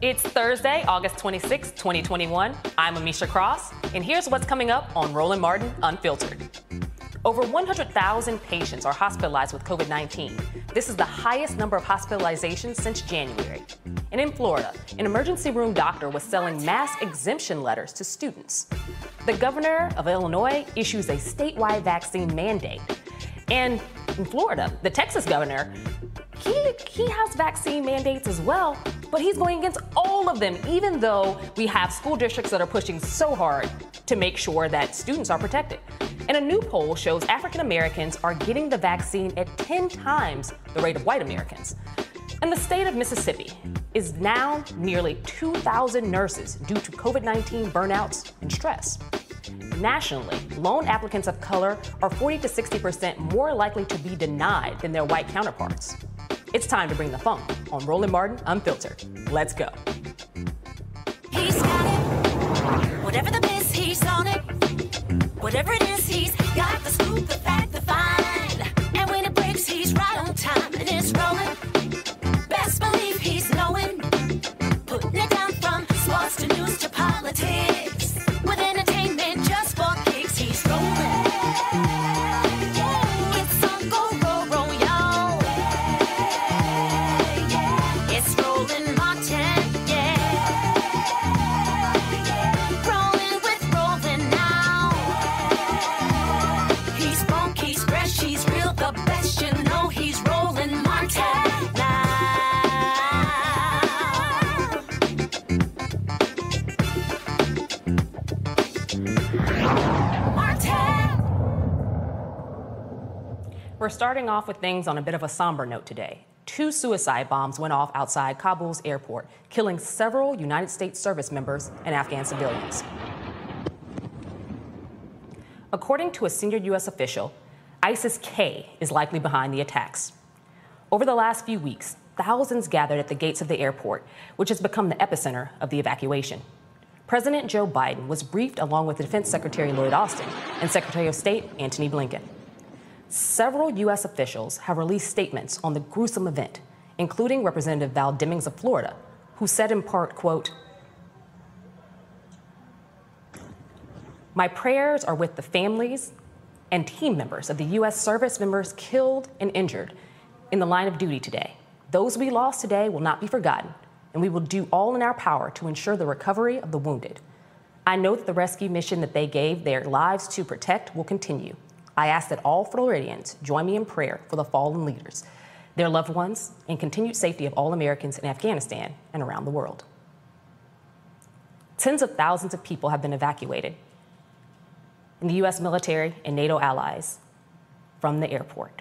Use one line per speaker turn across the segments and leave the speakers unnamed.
It's Thursday, August 26, 2021. I'm Amisha Cross, and here's what's coming up on Roland Martin Unfiltered. Over 100,000 patients are hospitalized with COVID 19. This is the highest number of hospitalizations since January. And in Florida, an emergency room doctor was selling mass exemption letters to students. The governor of Illinois issues a statewide vaccine mandate. And in Florida, the Texas governor, he, he has vaccine mandates as well, but he's going against all of them, even though we have school districts that are pushing so hard to make sure that students are protected. And a new poll shows African Americans are getting the vaccine at 10 times the rate of white Americans. And the state of Mississippi is now nearly 2,000 nurses due to COVID 19 burnouts and stress. Nationally, loan applicants of color are 40 to 60% more likely to be denied than their white counterparts. It's time to bring the funk on Roland Martin Unfiltered. Let's go.
He's got it. Whatever the he's on it. Whatever it is, he's got the scoop, the fact, the find. And when it breaks, he's right on time and it's rolling. Best believe he's knowing.
We're starting off with things on a bit of a somber note today. Two suicide bombs went off outside Kabul's airport, killing several United States service members and Afghan civilians. According to a senior U.S. official, ISIS K is likely behind the attacks. Over the last few weeks, thousands gathered at the gates of the airport, which has become the epicenter of the evacuation. President Joe Biden was briefed along with Defense Secretary Lloyd Austin and Secretary of State Antony Blinken. Several U.S. officials have released statements on the gruesome event, including Representative Val Demings of Florida, who said in part, quote, My prayers are with the families and team members of the U.S. service members killed and injured in the line of duty today. Those we lost today will not be forgotten, and we will do all in our power to ensure the recovery of the wounded. I know that the rescue mission that they gave their lives to protect will continue. I ask that all Floridians join me in prayer for the fallen leaders, their loved ones, and continued safety of all Americans in Afghanistan and around the world. Tens of thousands of people have been evacuated, and the U.S. military and NATO allies from the airport.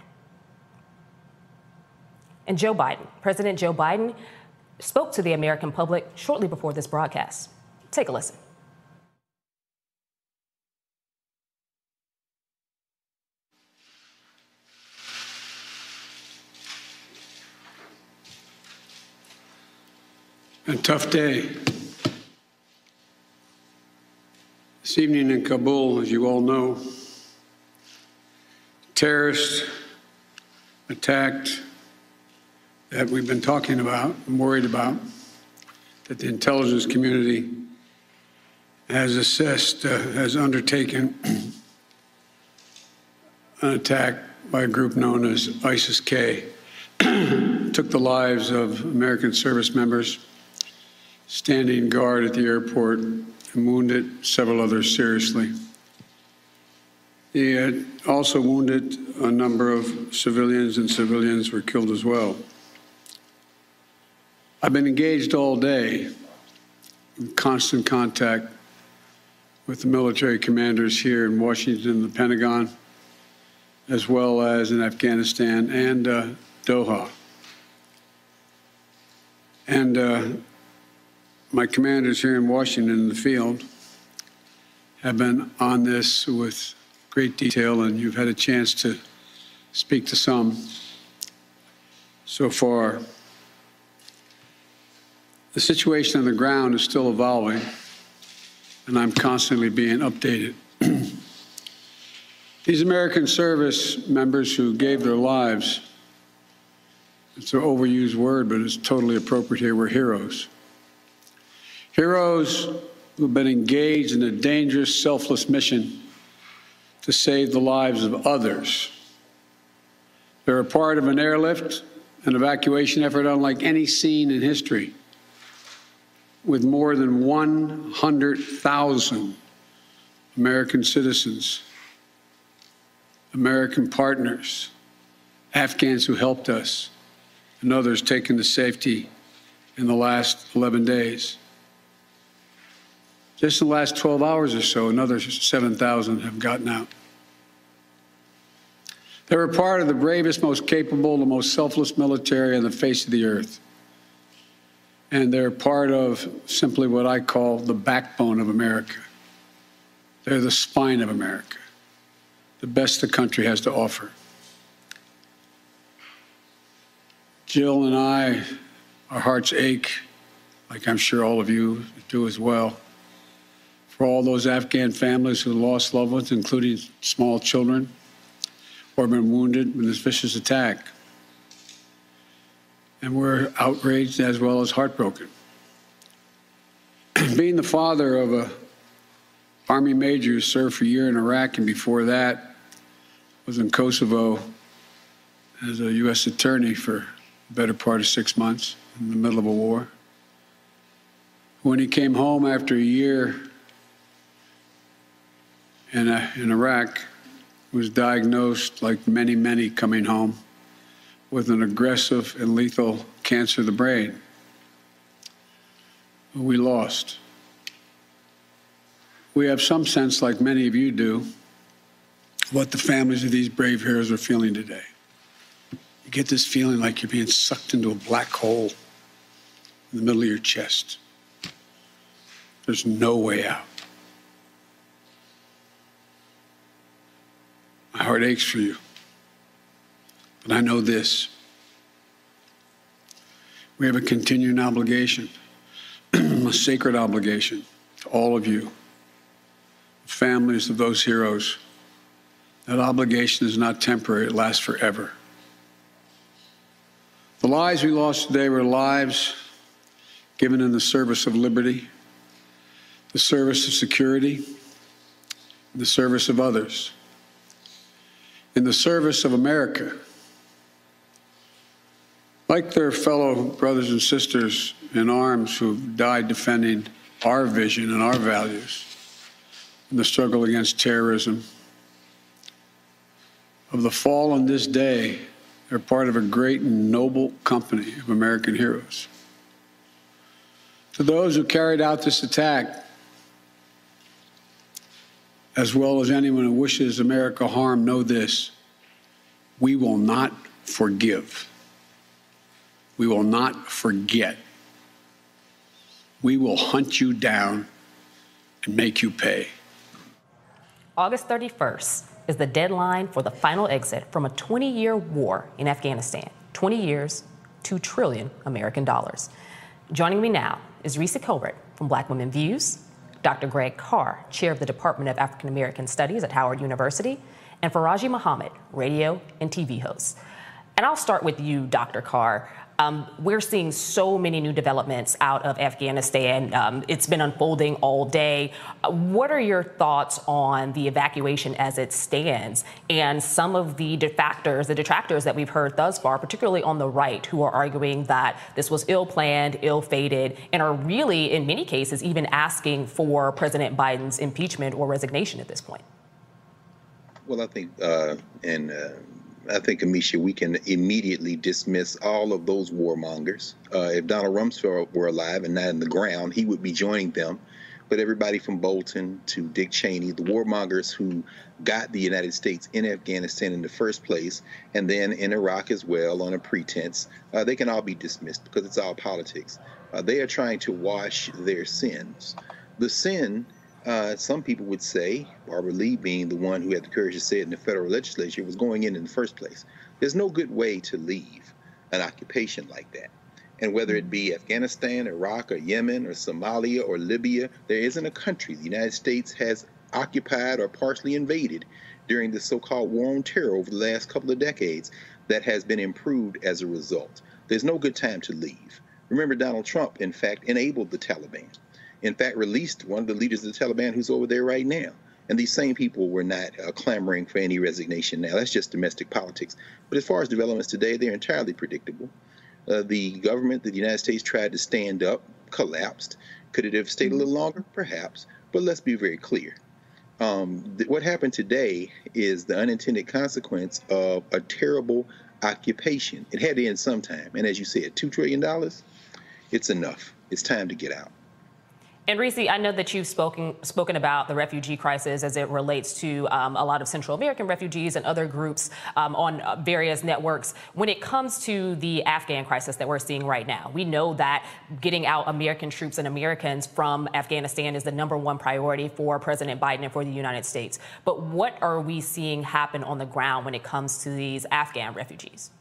And Joe Biden, President Joe Biden, spoke to the American public shortly before this broadcast. Take a listen.
A tough day. This evening in Kabul, as you all know, terrorists attacked that we've been talking about and worried about, that the intelligence community has assessed, uh, has undertaken an attack by a group known as ISIS K. Took the lives of American service members standing guard at the airport and wounded several others seriously. He had also wounded a number of civilians, and civilians were killed as well. I've been engaged all day in constant contact with the military commanders here in Washington, the Pentagon, as well as in Afghanistan and uh, Doha. And uh, my commanders here in Washington in the field have been on this with great detail, and you've had a chance to speak to some so far. The situation on the ground is still evolving, and I'm constantly being updated. These American service members who gave their lives, it's an overused word, but it's totally appropriate here, were heroes. Heroes who've been engaged in a dangerous, selfless mission to save the lives of others. They're a part of an airlift, an evacuation effort unlike any seen in history with more than 100,000 American citizens, American partners, Afghans who helped us, and others taken to safety in the last 11 days. Just in the last 12 hours or so, another 7,000 have gotten out. They were part of the bravest, most capable, the most selfless military on the face of the earth and they're part of simply what I call the backbone of America. They're the spine of America, the best the country has to offer. Jill and I, our hearts ache, like I'm sure all of you do as well, for all those Afghan families who lost loved ones, including small children, or been wounded in this vicious attack and we're outraged as well as heartbroken. Being the father of a Army major who served for a year in Iraq and before that was in Kosovo as a U.S. attorney for the better part of six months in the middle of a war. When he came home after a year in, in Iraq, was diagnosed, like many, many coming home, with an aggressive and lethal cancer of the brain. We lost. We have some sense, like many of you do, what the families of these brave heroes are feeling today. You get this feeling like you're being sucked into a black hole in the middle of your chest. There's no way out. My heart aches for you. But I know this we have a continuing obligation, a sacred obligation to all of you, families of those heroes. That obligation is not temporary, it lasts forever. The lives we lost today were lives given in the service of liberty, the service of security, the service of others, in the service of America. Like their fellow brothers and sisters in arms who died defending our vision and our values in the struggle against terrorism, of the fall on this day, they're part of a great and noble company of American heroes. To those who carried out this attack, as well as anyone who wishes America harm, know this we will not forgive. We will not forget. We will hunt you down and make you pay.
August 31st is the deadline for the final exit from a 20 year war in Afghanistan. 20 years, 2 trillion American dollars. Joining me now is Reecie Colbert from Black Women Views, Dr. Greg Carr, chair of the Department of African American Studies at Howard University, and Faraji Muhammad, radio and TV host. And I'll start with you, Dr. Carr. Um, we're seeing so many new developments out of Afghanistan. Um, it's been unfolding all day. Uh, what are your thoughts on the evacuation as it stands and some of the detractors, the detractors that we've heard thus far, particularly on the right, who are arguing that this was ill planned, ill fated, and are really, in many cases, even asking for President Biden's impeachment or resignation at this point?
Well, I think, uh, and uh, I think, Amisha, we can immediately dismiss all of those warmongers. Uh, if Donald Rumsfeld were alive and not in the ground, he would be joining them. But everybody from Bolton to Dick Cheney, the warmongers who got the United States in Afghanistan in the first place, and then in Iraq as well on a pretense, uh, they can all be dismissed because it's all politics. Uh, they are trying to wash their sins. The sin uh, some people would say, Barbara Lee being the one who had the courage to say it in the federal legislature, was going in in the first place. There's no good way to leave an occupation like that. And whether it be Afghanistan, Iraq, or Yemen, or Somalia, or Libya, there isn't a country the United States has occupied or partially invaded during the so called war on terror over the last couple of decades that has been improved as a result. There's no good time to leave. Remember, Donald Trump, in fact, enabled the Taliban in fact, released one of the leaders of the Taliban who's over there right now. And these same people were not uh, clamoring for any resignation now. That's just domestic politics. But as far as developments today, they're entirely predictable. Uh, the government that the United States tried to stand up collapsed. Could it have stayed a little longer? Perhaps. But let's be very clear. Um, th- what happened today is the unintended consequence of a terrible occupation. It had to end sometime. And as you said, $2 trillion, it's enough. It's time to get out.
And Reecie, I know that you've spoken spoken about the refugee crisis as it relates to um, a lot of Central American refugees and other groups um, on uh, various networks. When it comes to the Afghan crisis that we're seeing right now, we know that getting out American troops and Americans from Afghanistan is the number one priority for President Biden and for the United States. But what are we seeing happen on the ground when it comes to these Afghan refugees?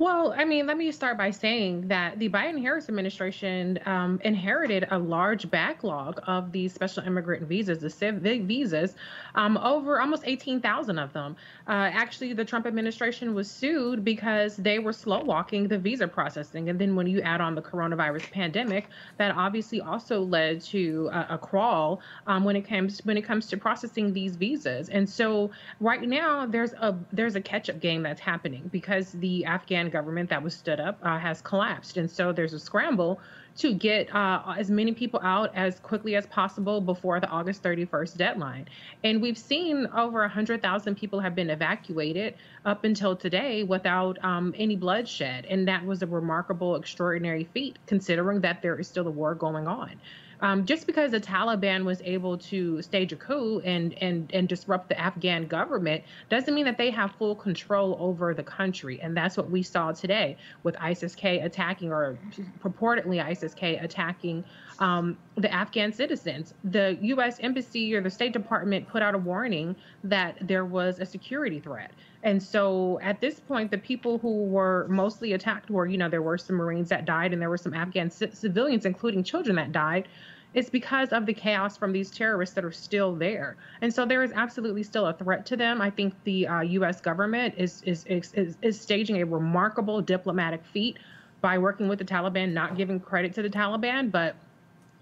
Well, I mean, let me start by saying that the Biden Harris administration um, inherited a large backlog of these special immigrant visas, the civic visas, um, over almost 18,000 of them. Uh, actually, the Trump administration was sued because they were slow walking the visa processing. And then when you add on the coronavirus pandemic, that obviously also led to a, a crawl um, when it comes when it comes to processing these visas. And so right now there's a there's a catch up game that's happening because the Afghan government that was stood up uh, has collapsed. And so there's a scramble to get uh, as many people out as quickly as possible before the August 31st deadline. And we've seen over 100,000 people have been evacuated up until today without um, any bloodshed. And that was a remarkable, extraordinary feat considering that there is still a war going on. Um, just because the Taliban was able to stage a coup and, and, and disrupt the Afghan government doesn't mean that they have full control over the country. And that's what we saw today with ISIS K attacking, or purportedly ISIS K attacking um, the Afghan citizens. The U.S. Embassy or the State Department put out a warning that there was a security threat. And so at this point, the people who were mostly attacked were, you know, there were some Marines that died and there were some Afghan c- civilians, including children, that died. It's because of the chaos from these terrorists that are still there. And so there is absolutely still a threat to them. I think the uh, U.S. government is, is, is, is staging a remarkable diplomatic feat by working with the Taliban, not giving credit to the Taliban, but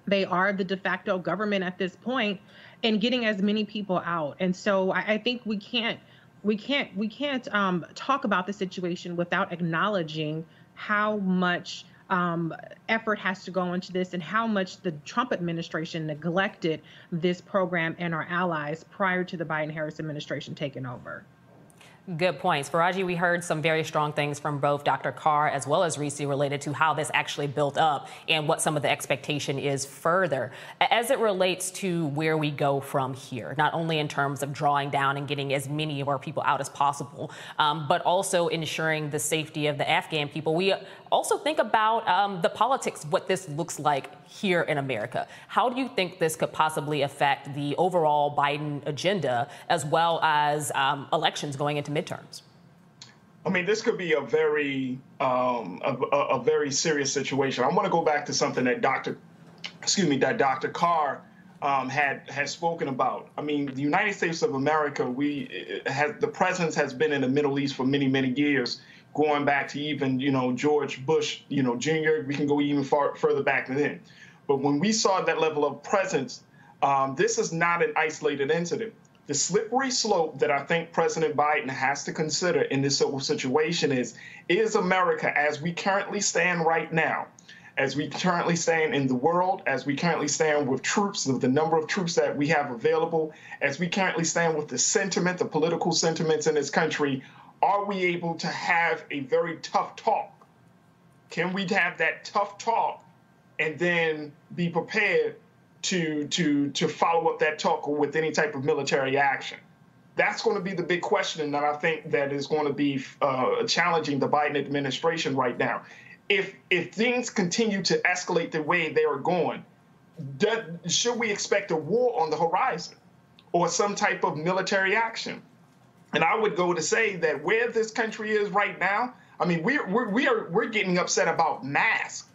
they are the de facto government at this point and getting as many people out. And so I, I think we can't we can't we can't um, talk about the situation without acknowledging how much um, effort has to go into this and how much the Trump administration neglected this program and our allies prior to the Biden Harris administration taking over.
Good points. Faraji, we heard some very strong things from both Dr. Carr as well as Reese related to how this actually built up and what some of the expectation is further. As it relates to where we go from here, not only in terms of drawing down and getting as many of our people out as possible, um, but also ensuring the safety of the Afghan people, we also think about um, the politics, what this looks like here in America. How do you think this could possibly affect the overall Biden agenda as well as um, elections going into midterms?
I mean, this could be a very um, a, a, very serious situation. I want to go back to something that Dr. Excuse me, that Dr. Carr um, had has spoken about. I mean, the United States of America, we has the presence has been in the Middle East for many many years going back to even, you know, George Bush, you know, Jr. We can go even far further back than then. But when we saw that level of presence, um, this is not an isolated incident. The slippery slope that I think President Biden has to consider in this situation is is America, as we currently stand right now, as we currently stand in the world, as we currently stand with troops, with the number of troops that we have available, as we currently stand with the sentiment, the political sentiments in this country, are we able to have a very tough talk? Can we have that tough talk and then be prepared to to to follow up that talk with any type of military action? That's going to be the big question, that I think that is going to be uh, challenging the Biden administration right now. If if things continue to escalate the way they are going, should we expect a war on the horizon or some type of military action? And I would go to say that where this country is right now, I mean, we're, we're, we are, we're getting upset about masks,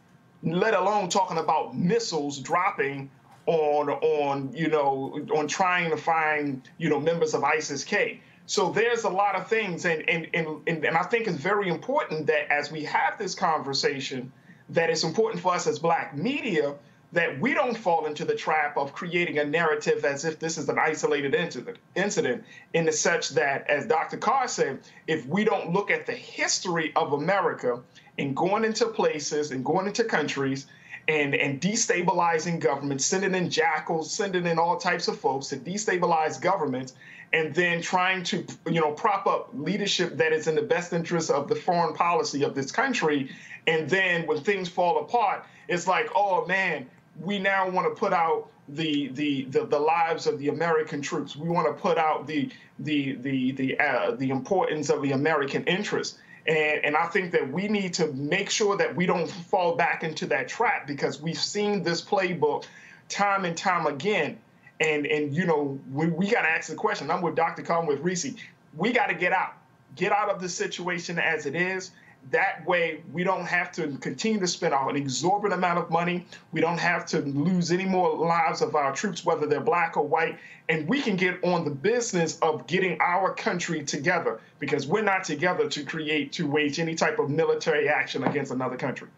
let alone talking about missiles dropping on, on, you know, on trying to find, you know, members of ISIS-K. So there's a lot of things. And, and, and, and I think it's very important that as we have this conversation, that it's important for us as black media that we don't fall into the trap of creating a narrative as if this is an isolated incident, incident in the such that, as Dr. Carr said, if we don't look at the history of America and going into places and going into countries and, and destabilizing governments, sending in jackals, sending in all types of folks to destabilize governments, and then trying to you know prop up leadership that is in the best interest of the foreign policy of this country and then when things fall apart it's like oh man we now want to put out the the the, the lives of the American troops. We want to put out the the the the uh, the importance of the American interest. And, and I think that we need to make sure that we don't fall back into that trap because we've seen this playbook time and time again. And and you know we, we got to ask the question. I'm with Dr. With Reese. We got to get out, get out of the situation as it is. That way, we don't have to continue to spend an exorbitant amount of money. We don't have to lose any more lives of our troops, whether they're black or white. And we can get on the business of getting our country together because we're not together to create, to wage any type of military action against another country.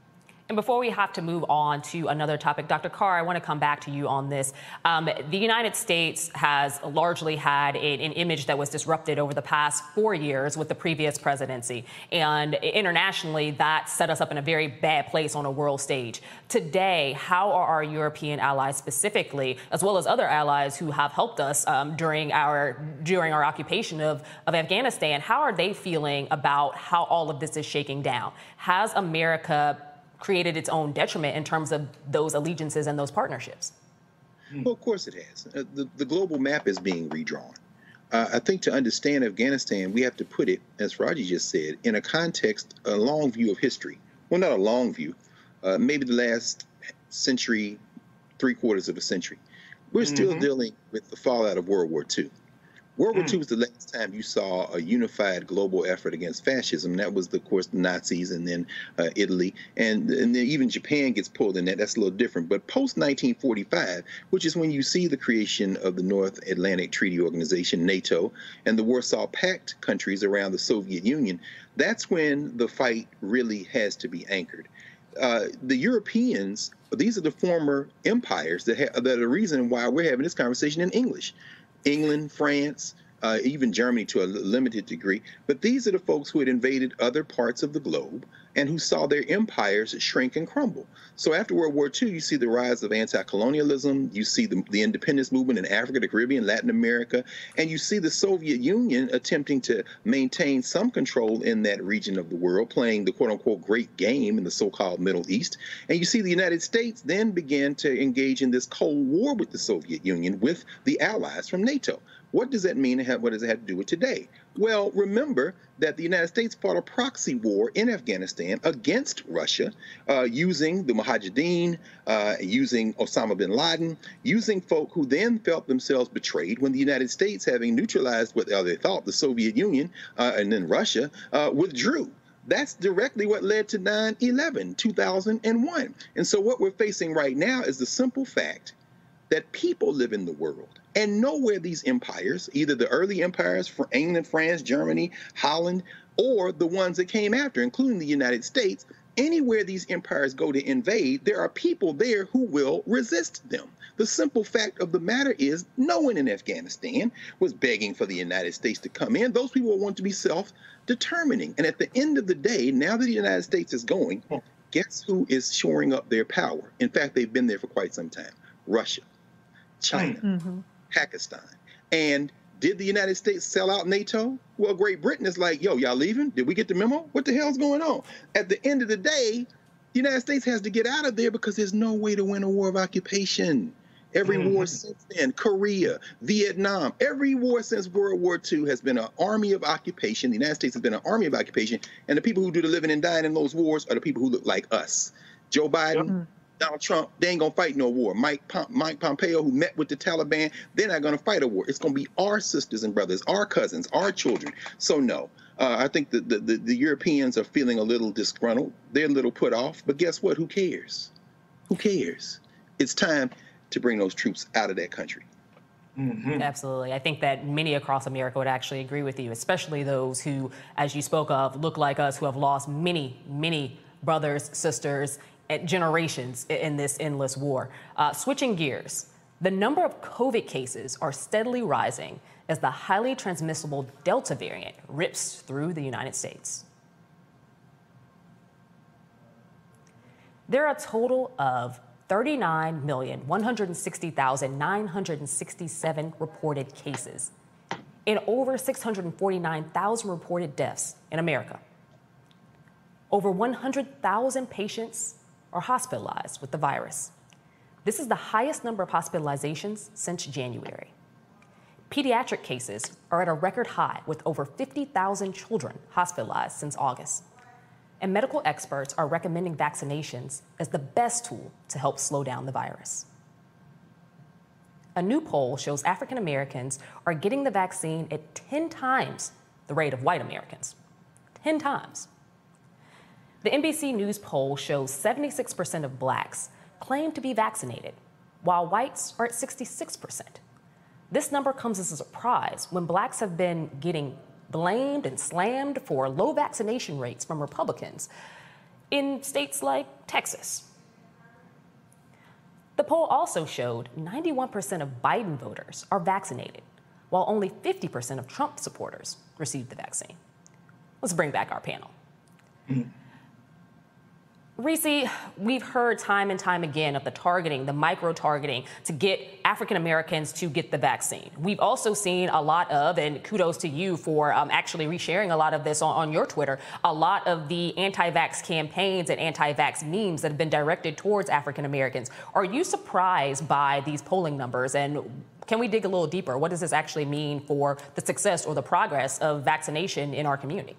And before we have to move on to another topic, Dr. Carr, I want to come back to you on this. Um, the United States has largely had a, an image that was disrupted over the past four years with the previous presidency. And internationally, that set us up in a very bad place on a world stage. Today, how are our European allies specifically, as well as other allies who have helped us um, during our during our occupation of, of Afghanistan, how are they feeling about how all of this is shaking down? Has America created its own detriment in terms of those allegiances and those partnerships.
Well, of course it has. Uh, the, the global map is being redrawn. Uh, I think to understand Afghanistan, we have to put it, as Raji just said, in a context, a long view of history. Well, not a long view, uh, maybe the last century three quarters of a century. We're still
Mm-hmm.
dealing with the fallout of World War II. World War. II was the last time you saw a unified global effort against fascism. That was, of course, the Nazis and then uh, Italy. And, and then even Japan gets pulled in that. That's a little different. But post 1945, which is when you see the creation of the North Atlantic Treaty Organization, NATO, and the Warsaw Pact countries around the Soviet Union, that's when the fight really has to be anchored. Uh, the Europeans, these are the former empires that, ha- that are the reason why we're having this conversation in English. England, France, uh, even Germany to a limited degree. But these are the folks who had invaded other parts of the globe and who saw their empires shrink and crumble. So after World War II, you see the rise of anti-colonialism, you see the, the independence movement in Africa, the Caribbean, Latin America, and you see the Soviet Union attempting to maintain some control in that region of the world, playing the quote-unquote great game in the so-called Middle East. And you see the United States then begin to engage in this Cold War with the Soviet Union with the allies from NATO. What does that mean what does it have to do with today? Well, remember that the United States fought a proxy war in Afghanistan against Russia uh, using the Mujahideen, uh, using Osama bin Laden, using folk who then felt themselves betrayed when the United States, having neutralized what they thought the Soviet Union uh, and then Russia, uh, withdrew. That's directly what led to 9 11, 2001. And so, what we're facing right now is the simple fact that people live in the world and nowhere these empires, either the early empires for England, France, Germany, Holland, or the ones that came after, including the United States, anywhere these empires go to invade, there are people there who will resist them. The simple fact of the matter is, no one in Afghanistan was begging for the United States to come in. Those people want to be self determining. And at the end of the day, now that the United States is going, guess who is shoring up their power? In fact, they've been there for quite some time Russia, China,
Mm-hmm.
Pakistan. And did the United States sell out NATO? Well, Great Britain is like, yo, y'all leaving? Did we get the memo? What the hell's going on? At the end of the day, the United States has to get out of there because there's no way to win a war of occupation. Every mm-hmm. war since then, Korea, Vietnam, every war since World War II has been an army of occupation. The United States has been an army of occupation, and the people who do the living and dying in those wars are the people who look like us. Joe Biden, Donald Trump, they ain't gonna fight no war. Mike Pom- Mike Pompeo, who met with the Taliban, they're not gonna fight a war. It's gonna be our sisters and brothers, our cousins, our children. So no, uh, I think that the, the the Europeans are feeling a little disgruntled. They're a little put off. But guess what? Who cares? Who cares? It's time to bring those troops out of that country.
Absolutely. I think that many across America would actually agree with you, especially those who, as you spoke of, look like us, who have lost many, many brothers, sisters, and generations in this endless war. Uh, switching gears, the number of COVID cases are steadily rising as the highly transmissible Delta variant rips through the United States. There are a total of 39,160,967 reported cases and over 649,000 reported deaths in America. Over 100,000 patients are hospitalized with the virus. This is the highest number of hospitalizations since January. Pediatric cases are at a record high with over 50,000 children hospitalized since August and medical experts are recommending vaccinations as the best tool to help slow down the virus. A new poll shows African Americans are getting the vaccine at 10 times the rate of white Americans. 10 times. The NBC News poll shows 76% of blacks claim to be vaccinated, while whites are at 66%. This number comes as a surprise when blacks have been getting blamed and slammed for low vaccination rates from Republicans in states like Texas. The poll also showed 91% of Biden voters are vaccinated, while only 50% of Trump supporters received the vaccine. Let's bring back our panel. Reese, we've heard time and time again of the targeting, the micro targeting to get African Americans to get the vaccine. We've also seen a lot of, and kudos to you for um, actually resharing a lot of this on, on your Twitter, a lot of the anti vax campaigns and anti vax memes that have been directed towards African Americans. Are you surprised by these polling numbers? And can we dig a little deeper? What does this actually mean for the success or the progress of vaccination in our community?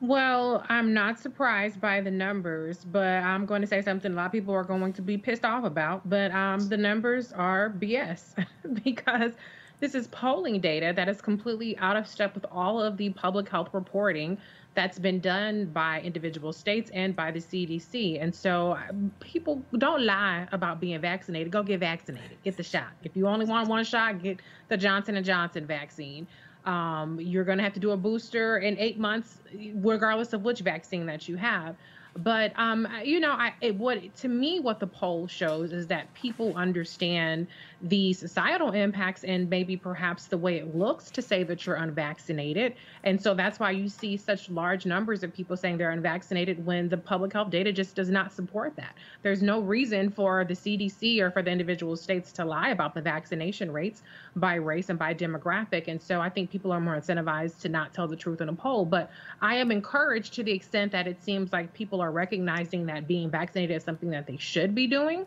Well, I'm not surprised by the numbers, but I'm going to say something a lot of people are going to be pissed off about. But um, the numbers are BS because this is polling data that is completely out of step with all of the public health reporting that's been done by individual states and by the CDC. And so um, people don't lie about being vaccinated. Go get vaccinated. Get the shot. If you only want one shot, get the Johnson and Johnson vaccine. Um, you're going to have to do a booster in eight months, regardless of which vaccine that you have. But um, you know, I it, what to me what the poll shows is that people understand the societal impacts and maybe perhaps the way it looks to say that you're unvaccinated. And so that's why you see such large numbers of people saying they're unvaccinated when the public health data just does not support that. There's no reason for the CDC or for the individual states to lie about the vaccination rates by race and by demographic. And so I think people are more incentivized to not tell the truth in a poll. But I am encouraged to the extent that it seems like people are recognizing that being vaccinated is something that they should be doing.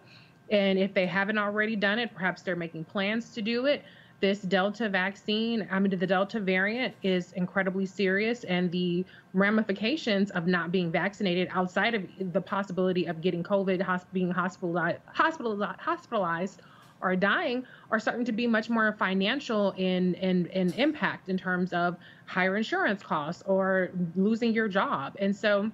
And if they haven't already done it, perhaps they're making plans to do it. This Delta vaccine, I mean, the Delta variant is incredibly serious, and the ramifications of not being vaccinated outside of the possibility of getting COVID, being hospitalized, hospitalized, hospitalized or dying are starting to be much more financial in, in, in impact in terms of higher insurance costs or losing your job. And so,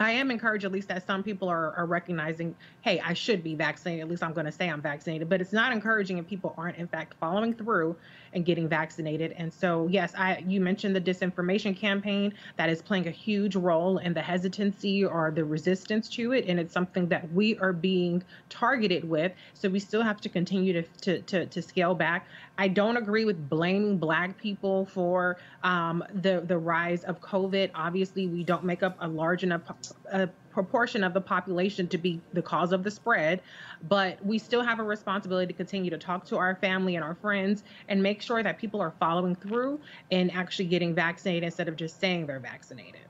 I am encouraged, at least, that some people are, are recognizing, hey, I should be vaccinated. At least I'm going to say I'm vaccinated. But it's not encouraging if people aren't, in fact, following through and getting vaccinated. And so, yes, I you mentioned the disinformation campaign that is playing a huge role in the hesitancy or the resistance to it, and it's something that we are being targeted with. So we still have to continue to to to, to scale back. I don't agree with blaming Black people for um, the the rise of COVID. Obviously, we don't make up a large enough a proportion of the population to be the cause of the spread, but we still have a responsibility to continue to talk to our family and our friends and make sure that people are following through and actually getting vaccinated instead of just saying they're vaccinated.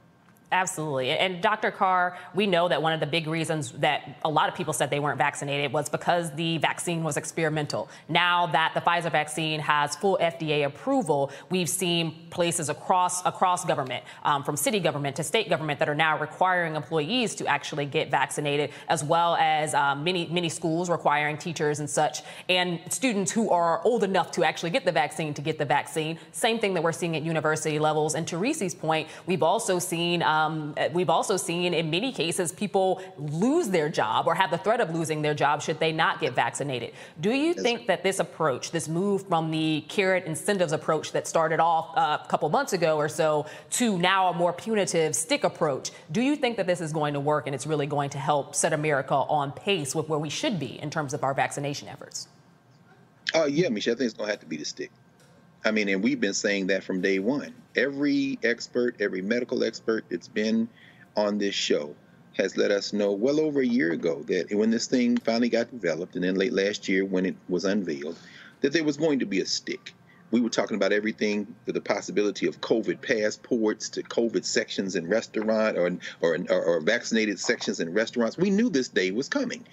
Absolutely. And Dr. Carr, we know that one of the big reasons that a lot of people said they weren't vaccinated was because the vaccine was experimental. Now that the Pfizer vaccine has full FDA approval, we've seen places across across government, um, from city government to state government, that are now requiring employees to actually get vaccinated, as well as um, many many schools requiring teachers and such, and students who are old enough to actually get the vaccine to get the vaccine. Same thing that we're seeing at university levels. And to Reese's point, we've also seen. Um, um, we've also seen in many cases people lose their job or have the threat of losing their job should they not get vaccinated. Do you think that this approach, this move from the carrot incentives approach that started off uh, a couple months ago or so to now a more punitive stick approach, do you think that this is going to work and it's really going to help set America on pace with where we should be in terms of our vaccination efforts?
Oh, uh, yeah, Michelle, I think it's going to have to be the stick. I mean, and we've been saying that from day one. Every expert, every medical expert that's been on this show has let us know well over a year ago that when this thing finally got developed, and then late last year when it was unveiled, that there was going to be a stick. We were talking about everything the possibility of COVID passports to COVID sections in restaurant or, or, or vaccinated sections in restaurants. We knew this day was coming.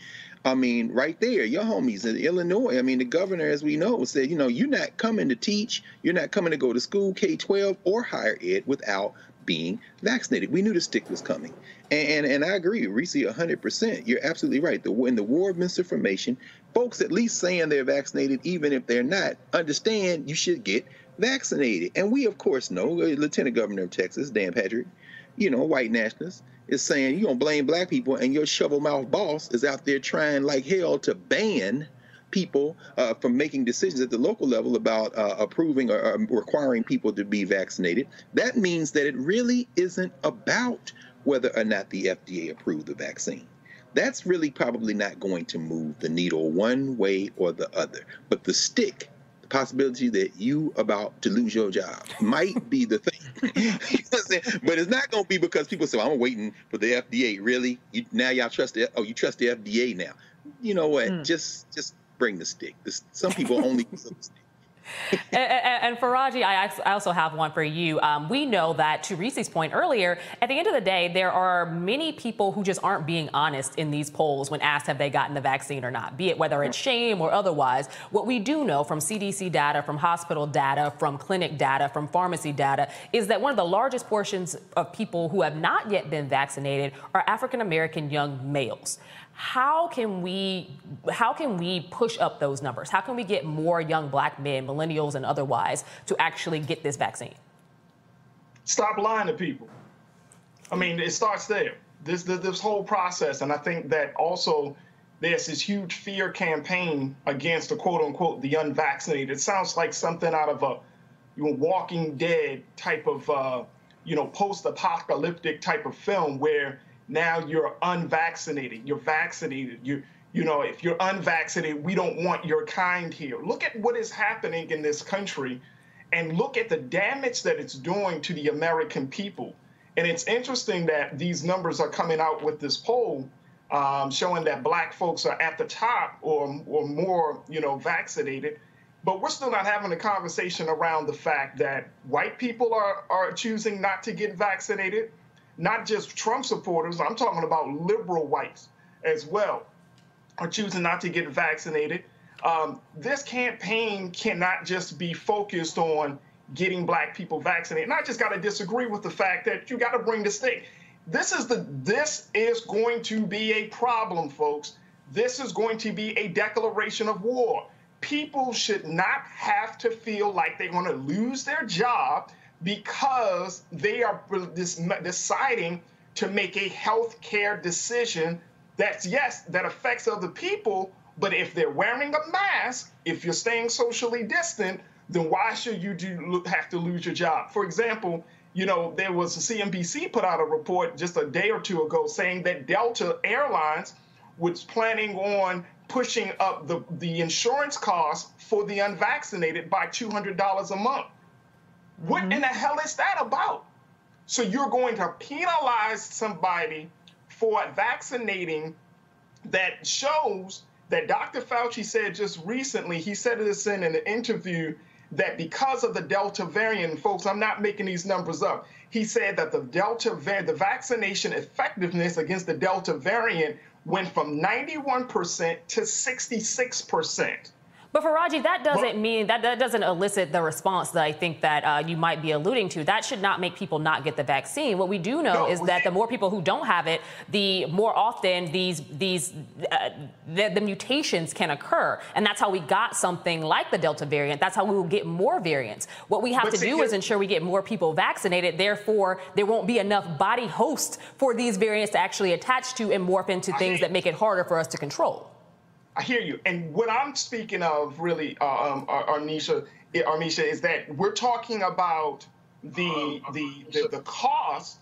I mean, right there, your homies in Illinois. I mean, the governor, as we know, said, you know, you're not coming to teach, you're not coming to go to school, K 12 or higher ed, without being vaccinated. We knew the stick was coming. And, and, and I agree, Reese, 100%. You're absolutely right. The, in the war of misinformation, folks at least saying they're vaccinated, even if they're not, understand you should get vaccinated. And we, of course, know, Lieutenant Governor of Texas, Dan Patrick, you know, white nationalist, is saying you're gonna blame black people, and your shovel mouth boss is out there trying like hell to ban people uh, from making decisions at the local level about uh, approving or, or, requiring people to be vaccinated. That means that it really isn't about whether or not the FDA approved the vaccine. That's really probably not going to move the needle one way or the other. But the stick the possibility that you about to lose your job might be the thing. but it's not going to be because people say, well, "I'm waiting for the FDA." Really? You, now y'all trust the? Oh, you trust the FDA now? You know what? Mm. Just just bring the stick. This, some people only use the stick.
and, and, Faraji, I, I, also have one for you. Um, we know that, to Reese's point earlier, at the end of the day, there are many people who just aren't being honest in these polls when asked have they gotten the vaccine or not, be it whether it's shame or otherwise. What we do know from CDC data, from hospital data, from clinic data, from pharmacy data, is that one of the largest portions of people who have not yet been vaccinated are African American young males how can we how can we push up those numbers? How can we get more young black men, millennials and otherwise, to actually get this vaccine?
Stop lying to people. I mean, it starts there. This, this this whole process, and I think that also there's this huge fear campaign against the quote unquote the unvaccinated. It sounds like something out of a you know, Walking Dead type of uh, you know post-apocalyptic type of film where now you're unvaccinated. You're vaccinated. You you know, if you're unvaccinated, we don't want your kind here. Look at what is happening in this country and look at the damage that it's doing to the American people. And it's interesting that these numbers are coming out with this poll um, showing that black folks are at the top or, or more, you know, vaccinated. But we're still not having a conversation around the fact that white people are, are choosing not to get vaccinated not just Trump supporters, I'm talking about liberal whites as well, are choosing not to get vaccinated. Um, this campaign cannot just be focused on getting black people vaccinated. And I just got to disagree with the fact that you got to bring the state. This is the this is going to be a problem, folks. This is going to be a declaration of war. People should not have to feel like they're going to lose their job because they are deciding to make a health care decision that's, yes, that affects other people. But if they're wearing a mask, if you're staying socially distant, then why should you do, have to lose your job? For example, you know, there was a CNBC put out a report just a day or two ago saying that Delta Airlines was planning on pushing up the, the insurance costs for the unvaccinated by $200 a month. What mm-hmm. in the hell is that about? So you're going to penalize somebody for vaccinating that shows that Dr. Fauci said just recently, he said this in an interview that because of the Delta variant, folks, I'm not making these numbers up. He said that the Delta variant, the vaccination effectiveness against the Delta variant went from 91% to 66%.
But Faraji, that doesn't well, mean that, that doesn't elicit the response that I think that uh, you might be alluding to. That should not make people not get the vaccine. What we do know no, is that the more people who don't have it, the more often these these uh, the, the, mutations can occur, and that's how we got something like the Delta variant. That's how we will get more variants. What we have to do is ensure we get more people vaccinated. Therefore, there won't be enough body host for these variants to actually attach to and morph into things that make it harder for us to control.
I hear you. And what I'm speaking of, really, uh, um, Arnisha, Armisha, is that we're talking about the the the, the cost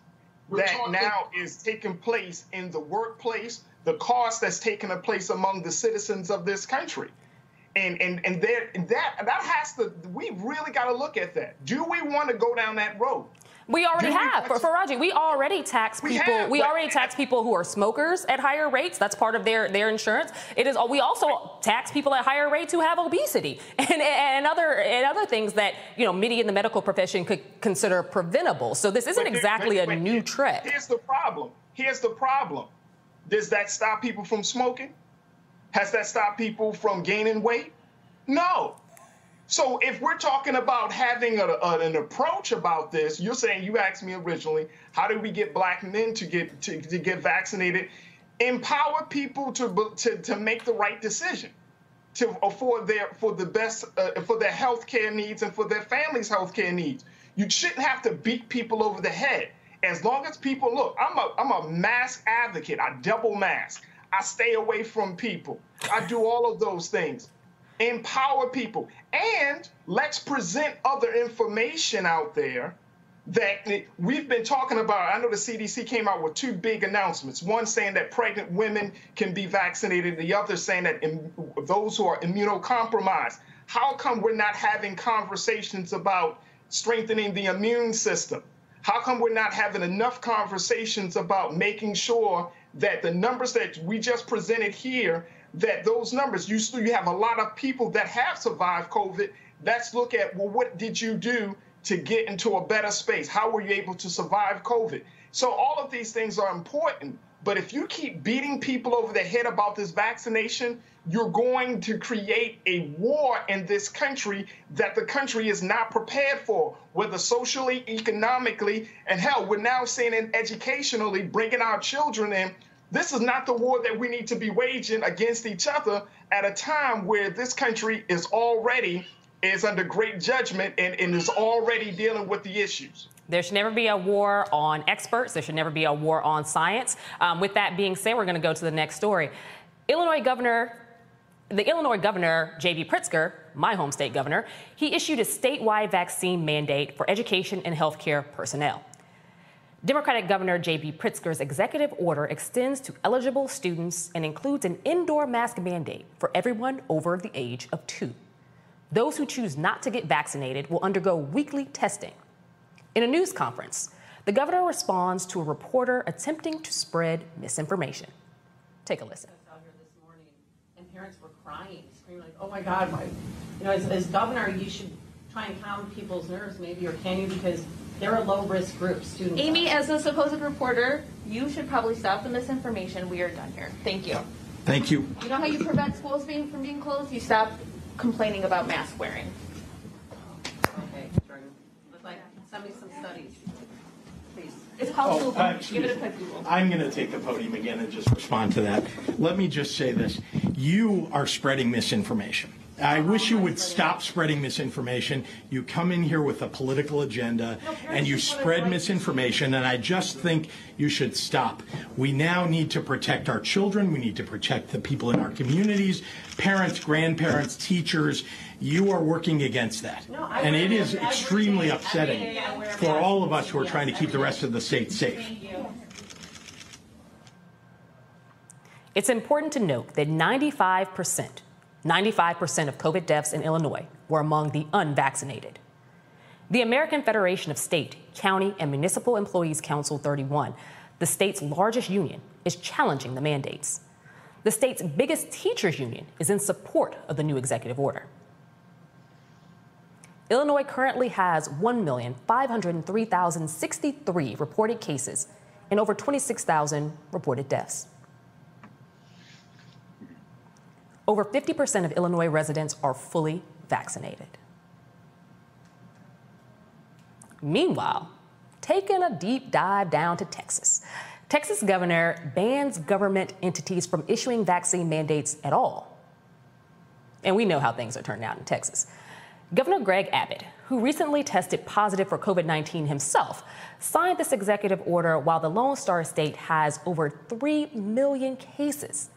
that now is taking place in the workplace, the cost that's taking place among the citizens of this country. And and and there that that has to we really got to look at that. Do we want to go down that road?
We already have. For, Faraji, we already tax people. We, have, we already tax people who are smokers at higher rates. That's part of their, their insurance. It is. We also tax people at higher rates who have obesity and, and other and other things that you know many in the medical profession could consider preventable. So this isn't exactly a new trick.
Here's the problem. Here's the problem. Does that stop people from smoking? Has that stopped people from gaining weight? No. So if we're talking about having a, a, an approach about this, you're saying you asked me originally, how do we get black men to get to, to get vaccinated? Empower people to, to to make the right decision, to afford their for the best uh, for their health care needs and for their families' health care needs. You shouldn't have to beat people over the head. As long as people look, I'm a I'm a mask advocate. I double mask. I stay away from people. I do all of those things empower people, and let's present other information out there that we've been talking about. I know the CDC came out with two big announcements. One saying that pregnant women can be vaccinated, the other saying that those who are immunocompromised. How come we're not having conversations about strengthening the immune system? How come we're not having enough conversations about making sure that the numbers that we just presented here that those numbers, you still you have a lot of people that have survived COVID Let's look at, well, what did you do to get into a better space? How were you able to survive COVID? So all of these things are important. But if you keep beating people over the head about this vaccination, you're going to create a war in this country that the country is not prepared for, whether socially, economically, and hell, we're now seeing it educationally, bringing our children in. This is not the war that we need to be waging against each other at a time where this country is already is under great judgment and, and is already dealing with the issues.
There should never be a war on experts. There should never be a war on science. Um, with that being said, we're going to go to the next story. Illinois Governor, the Illinois Governor, J.B. Pritzker, my home state governor, he issued a statewide vaccine mandate for education and healthcare personnel. Democratic Governor J.B. Pritzker's executive order extends to eligible students and includes an indoor mask mandate for everyone over the age of two. Those who choose not to get vaccinated will undergo weekly testing in a news conference, the governor responds to a reporter attempting to spread misinformation. Take a listen.
Morning, and parents were crying, screaming like, "Oh my God, my, you know, as, as governor, you should try and calm people's nerves, maybe, or can you? Because they're a low-risk group, students.
Amy, as a supposed reporter, you should probably stop the misinformation. We are done here. Thank you.
Thank you.
You know how you prevent schools being from being closed? You stop complaining about mask wearing.
Okay, Jordan. Look like send me some studies, please.
It's called
Oh,
Google.
uh,
Give it a
me.
quick Google.
I'm going to take the podium again and just respond to that. Let me just say this. You are spreading misinformation. I wish you would stop spreading misinformation. You come in here with a political agenda and you spread misinformation, and I just think you should stop. We now need to protect our children. We need to protect the people in our communities, parents, grandparents, teachers. You are working against that.
I
And it
wear
is
a mask every
extremely upsetting
Every day I wear a
for all of us who are trying to keep the rest of the state safe.
It's important to note that 95%, 95% of COVID deaths in Illinois were among the unvaccinated. The American Federation of State, County, and Municipal Employees Council 31, the state's largest union, is challenging the mandates. The state's biggest teachers union is in support of the new executive order. Illinois currently has 1,503,063 reported cases and over 26,000 reported deaths. Over 50% of Illinois residents are fully vaccinated. Meanwhile, taking a deep dive down to Texas, Texas governor bans government entities from issuing vaccine mandates at all. And we know how things are turning out in Texas. Governor Greg Abbott, who recently tested positive for COVID 19 himself, signed this executive order while the Lone Star State has over 3 million cases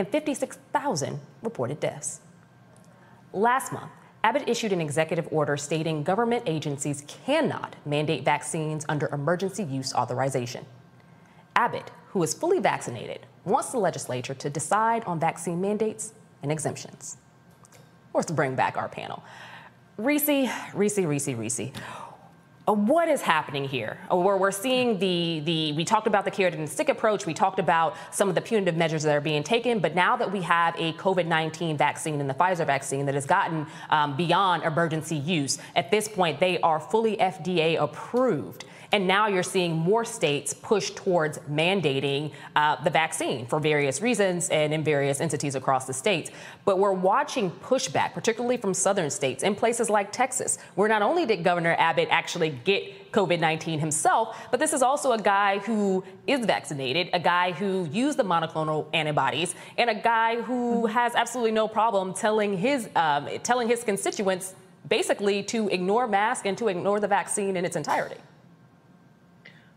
and 56,000 reported deaths. Last month, Abbott issued an executive order stating government agencies cannot mandate vaccines under emergency use authorization. Abbott, who is fully vaccinated, wants the legislature to decide on vaccine mandates and exemptions. Let's bring back our panel. Reese, Reese, Reese, Reese. Uh, What is happening here? Uh, Where we're seeing the, the, we talked about the carrot and stick approach, we talked about some of the punitive measures that are being taken, but now that we have a COVID 19 vaccine and the Pfizer vaccine that has gotten um, beyond emergency use, at this point they are fully FDA approved. And now you're seeing more states push towards mandating uh, the vaccine for various reasons and in various entities across the states. But we're watching pushback, particularly from southern states in places like Texas, where not only did Governor Abbott actually get COVID 19 himself, but this is also a guy who is vaccinated, a guy who used the monoclonal antibodies, and a guy who has absolutely no problem telling his, um, telling his constituents basically to ignore masks and to ignore the vaccine in its entirety.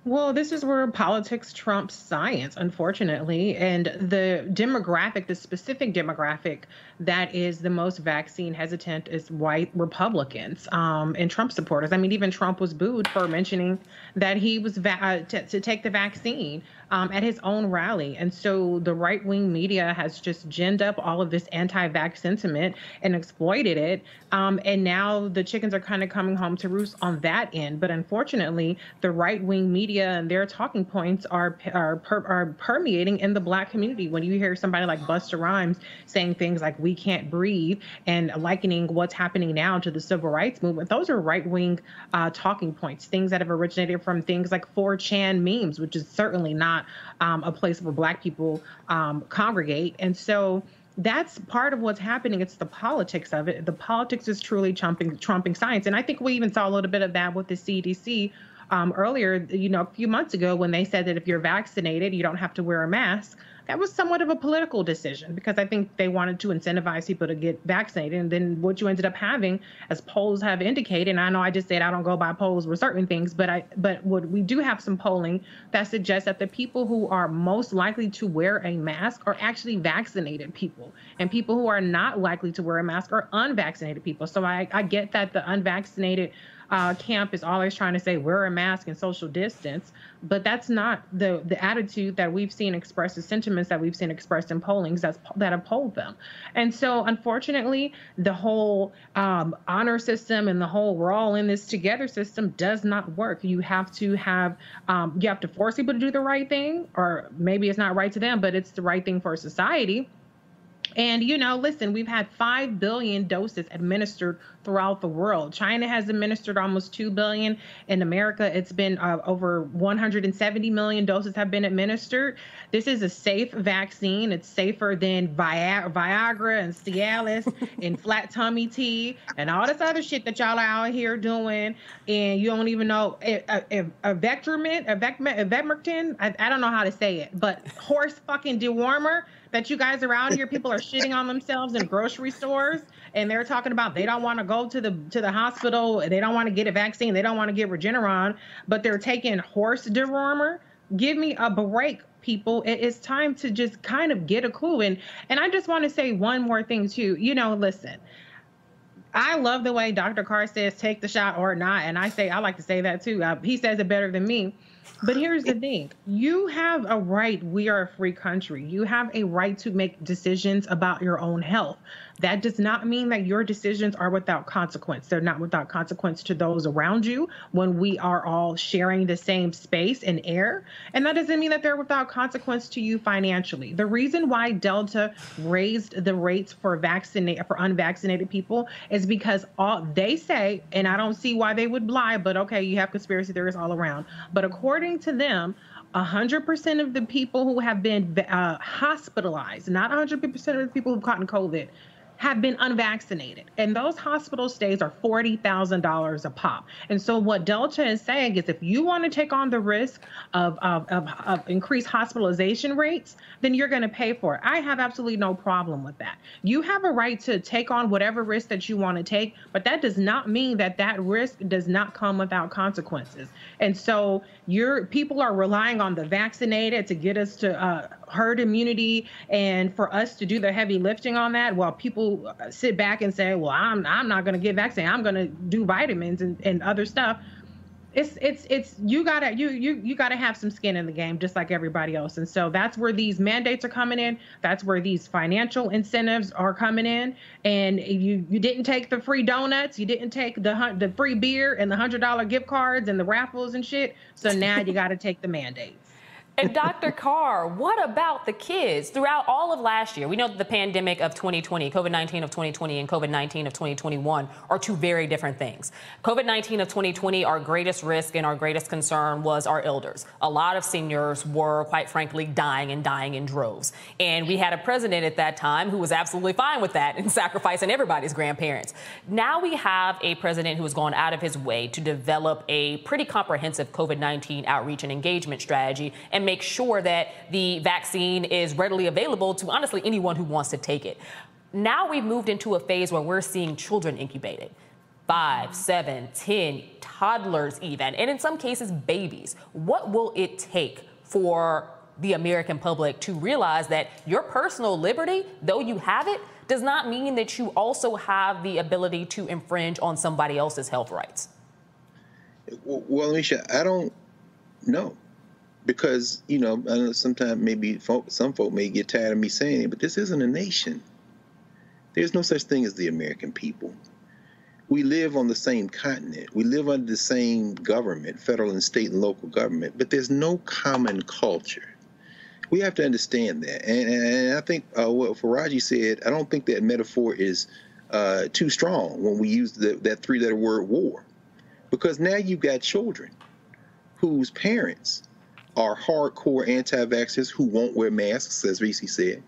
Well, this is where politics trumps science, unfortunately. And the demographic, the specific demographic that is the most vaccine hesitant is white Republicans um, and Trump supporters. I mean, even Trump was booed for mentioning that he was va- uh, to, to take the vaccine um, at his own rally. And so the right wing media has just ginned up all of this anti vax sentiment and exploited it. Um, and now the chickens are kind of coming home to roost on that end. But unfortunately, the right wing media and their talking points are are per, are permeating in the black community. When you hear somebody like Busta Rhymes saying things like "we can't breathe" and likening what's happening now to the civil rights movement, those are right wing uh, talking points. Things that have originated from things like 4chan memes, which is certainly not um, a place where black people um, congregate, and so that's part of what's happening. It's the politics of it. The politics is truly trumping trumping science, and I think we even saw a little bit of that with the CDC um, earlier. You know, a few months ago when they said that if you're vaccinated, you don't have to wear a mask that was somewhat of a political decision because I think they wanted to incentivize people to get vaccinated. And then what you ended up having, as polls have indicated, and I know I just said I don't go by polls with certain things, but I but what we do have some polling that suggests that the people who are most likely to wear a mask are actually vaccinated people, and people who are not likely to wear a mask are unvaccinated people. So I, I get that the unvaccinated uh, camp is always trying to say wear a mask and social distance, but that's not the the attitude that we've seen expressed, the sentiments that we've seen expressed in pollings that's that have polled them. And so, unfortunately, the whole um, honor system and the whole we're all in this together system does not work. You have to have um, you have to force people to do the right thing, or maybe it's not right to them, but it's the right thing for society and, you know, listen, we've had 5 billion doses administered throughout the world. China has administered almost 2 billion. In America, it's been uh, over 170 million doses have been administered. This is a safe vaccine. It's safer than Vi- Viagra and Cialis and flat tummy tea and all this other shit that y'all are out here doing. And you don't even know if, if a Vectormin, a, Vec, a Vecmertin, I, I don't know how to say it, but horse fucking dewormer that you guys around here, people are shitting on themselves in grocery stores and they're talking about they don't want to go to the to the hospital, they don't want to get a vaccine, they don't want to get Regeneron, but they're taking horse dewormer. Give me a break, people. It is time to just kind of get a clue. And and I just want to say one more thing too. You know, listen. I love the way Dr. Carr says take the shot or not. And I say, I like to say that too. Uh, he says it better than me. But here's the thing you have a right. We are a free country. You have a right to make decisions about your own health. That does not mean that your decisions are without consequence. They're not without consequence to those around you when we are all sharing the same space and air. And that doesn't mean that they're without consequence to you financially. The reason why Delta raised the rates for vaccinate for unvaccinated people is because all they say, and I don't see why they would lie, but okay, you have conspiracy theories all around. But according to them, 100% of the people who have been uh, hospitalized, not 100% of the people who've gotten COVID, have been unvaccinated. And those hospital stays are $40,000 a pop. And so what Delta is saying is if you want to take on the risk of, of, of, of increased hospitalization rates, then you're going to pay for it. I have absolutely no problem with that. You have a right to take on whatever risk that you want to take, but that does not mean that that risk does not come without consequences. And so your people are relying on the vaccinated to get us to uh, herd immunity and for us to do the heavy lifting on that while people sit back and say well i'm, I'm not going to get vaccinated. I'm going to do vitamins and, and other stuff. It's it's it's you gotta you you you gotta have some skin in the game just like everybody else. And so that's where these mandates are coming in. That's where these financial incentives are coming in. And you you didn't take the free donuts. You didn't take the the free beer and the hundred dollar gift cards and the raffles and shit. So now you got to take the mandates
and Dr. Carr, what about the kids? Throughout all of last year, we know that the pandemic of 2020, COVID 19 of 2020, and COVID 19 of 2021 are two very different things. COVID 19 of 2020, our greatest risk and our greatest concern was our elders. A lot of seniors were, quite frankly, dying and dying in droves. And we had a president at that time who was absolutely fine with that and sacrificing everybody's grandparents. Now we have a president who has gone out of his way to develop a pretty comprehensive COVID 19 outreach and engagement strategy. And and make sure that the vaccine is readily available to honestly anyone who wants to take it. Now we've moved into a phase where we're seeing children incubated five, seven, ten, toddlers, even, and in some cases, babies. What will it take for the American public to realize that your personal liberty, though you have it, does not mean that you also have the ability to infringe on somebody else's health rights?
Well, Alicia, I don't know because you know I know sometimes maybe folk, some folk may get tired of me saying it, but this isn't a nation. There's no such thing as the American people. we live on the same continent. We live under the same government, federal and state and local government, but there's no common culture. We have to understand that. And, and I think uh, what Faraji said, I don't think that metaphor is uh, too strong when we use the, that three letter word war. Because now you've got children whose parents are hardcore anti vaxxers who won't wear masks, as Reese said.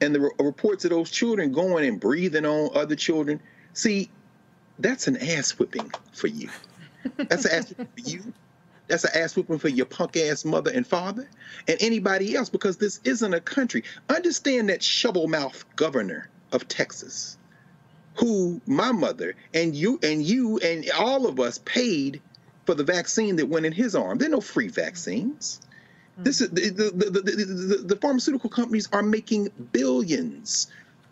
And the re- reports of those children going and breathing on other children. See, that's an ass whipping for you. That's an ass whipping for you. That's an ass whipping for your punk ass mother and father and anybody else because this isn't a country. Understand that shovel mouth governor of Texas, who my mother and you and you and all of us paid for the vaccine that went in his arm. There are no free vaccines. This hmm. is the, the, the, the, the pharmaceutical companies are making billions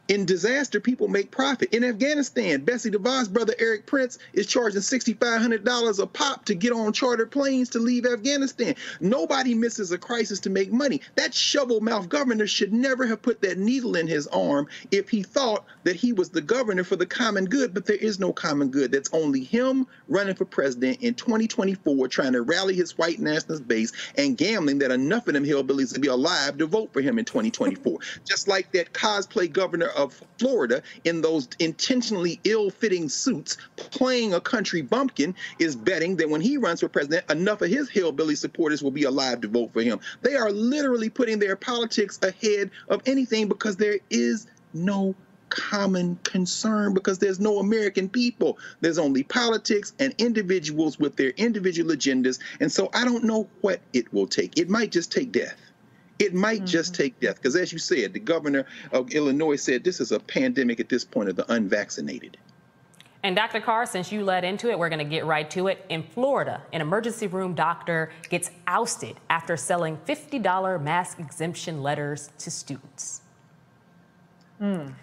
in disaster, people make profit. In Afghanistan, Betsy DeVos' brother Erik Prince is charging $6,500 a pop to get on chartered planes to leave Afghanistan. Nobody misses a crisis to make money. That shovel mouth governor should never have put that needle in his arm if he thought that he was the governor for the common good, but there is no common good. That's only him running for president in 2024, trying to rally his white nationalist base and gambling that enough of them hillbillies will be alive to vote for him in 2024. Just like that cosplay governor of Florida in those intentionally ill-fitting suits playing a country bumpkin is betting that when he runs for president, enough of his hillbilly supporters will be alive to vote for him. They are literally putting their politics ahead of anything because there is no common concern because there's no American people. There's only politics and individuals with their individual agendas. And so I don't know what it will take. It might just take death. It might mm-hmm. just take death because, as you said, the governor of Illinois said this is a pandemic at this point of the unvaccinated.
And Dr. Carr, since you led into it, we're going to get right to it. In Florida, an emergency room doctor gets ousted after selling $50 mask exemption letters to students. Mm.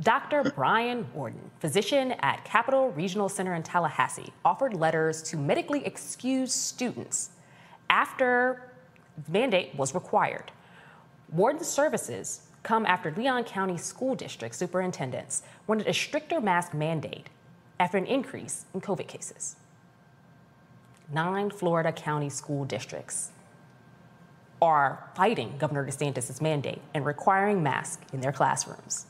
Dr. Brian Warden, physician at Capital Regional Center in Tallahassee, offered letters to medically excused students after the mandate was required. Warden's services come after Leon County School District superintendents wanted a stricter mask mandate after an increase in COVID cases. Nine Florida county school districts are fighting Governor DeSantis' mandate and requiring masks in their classrooms.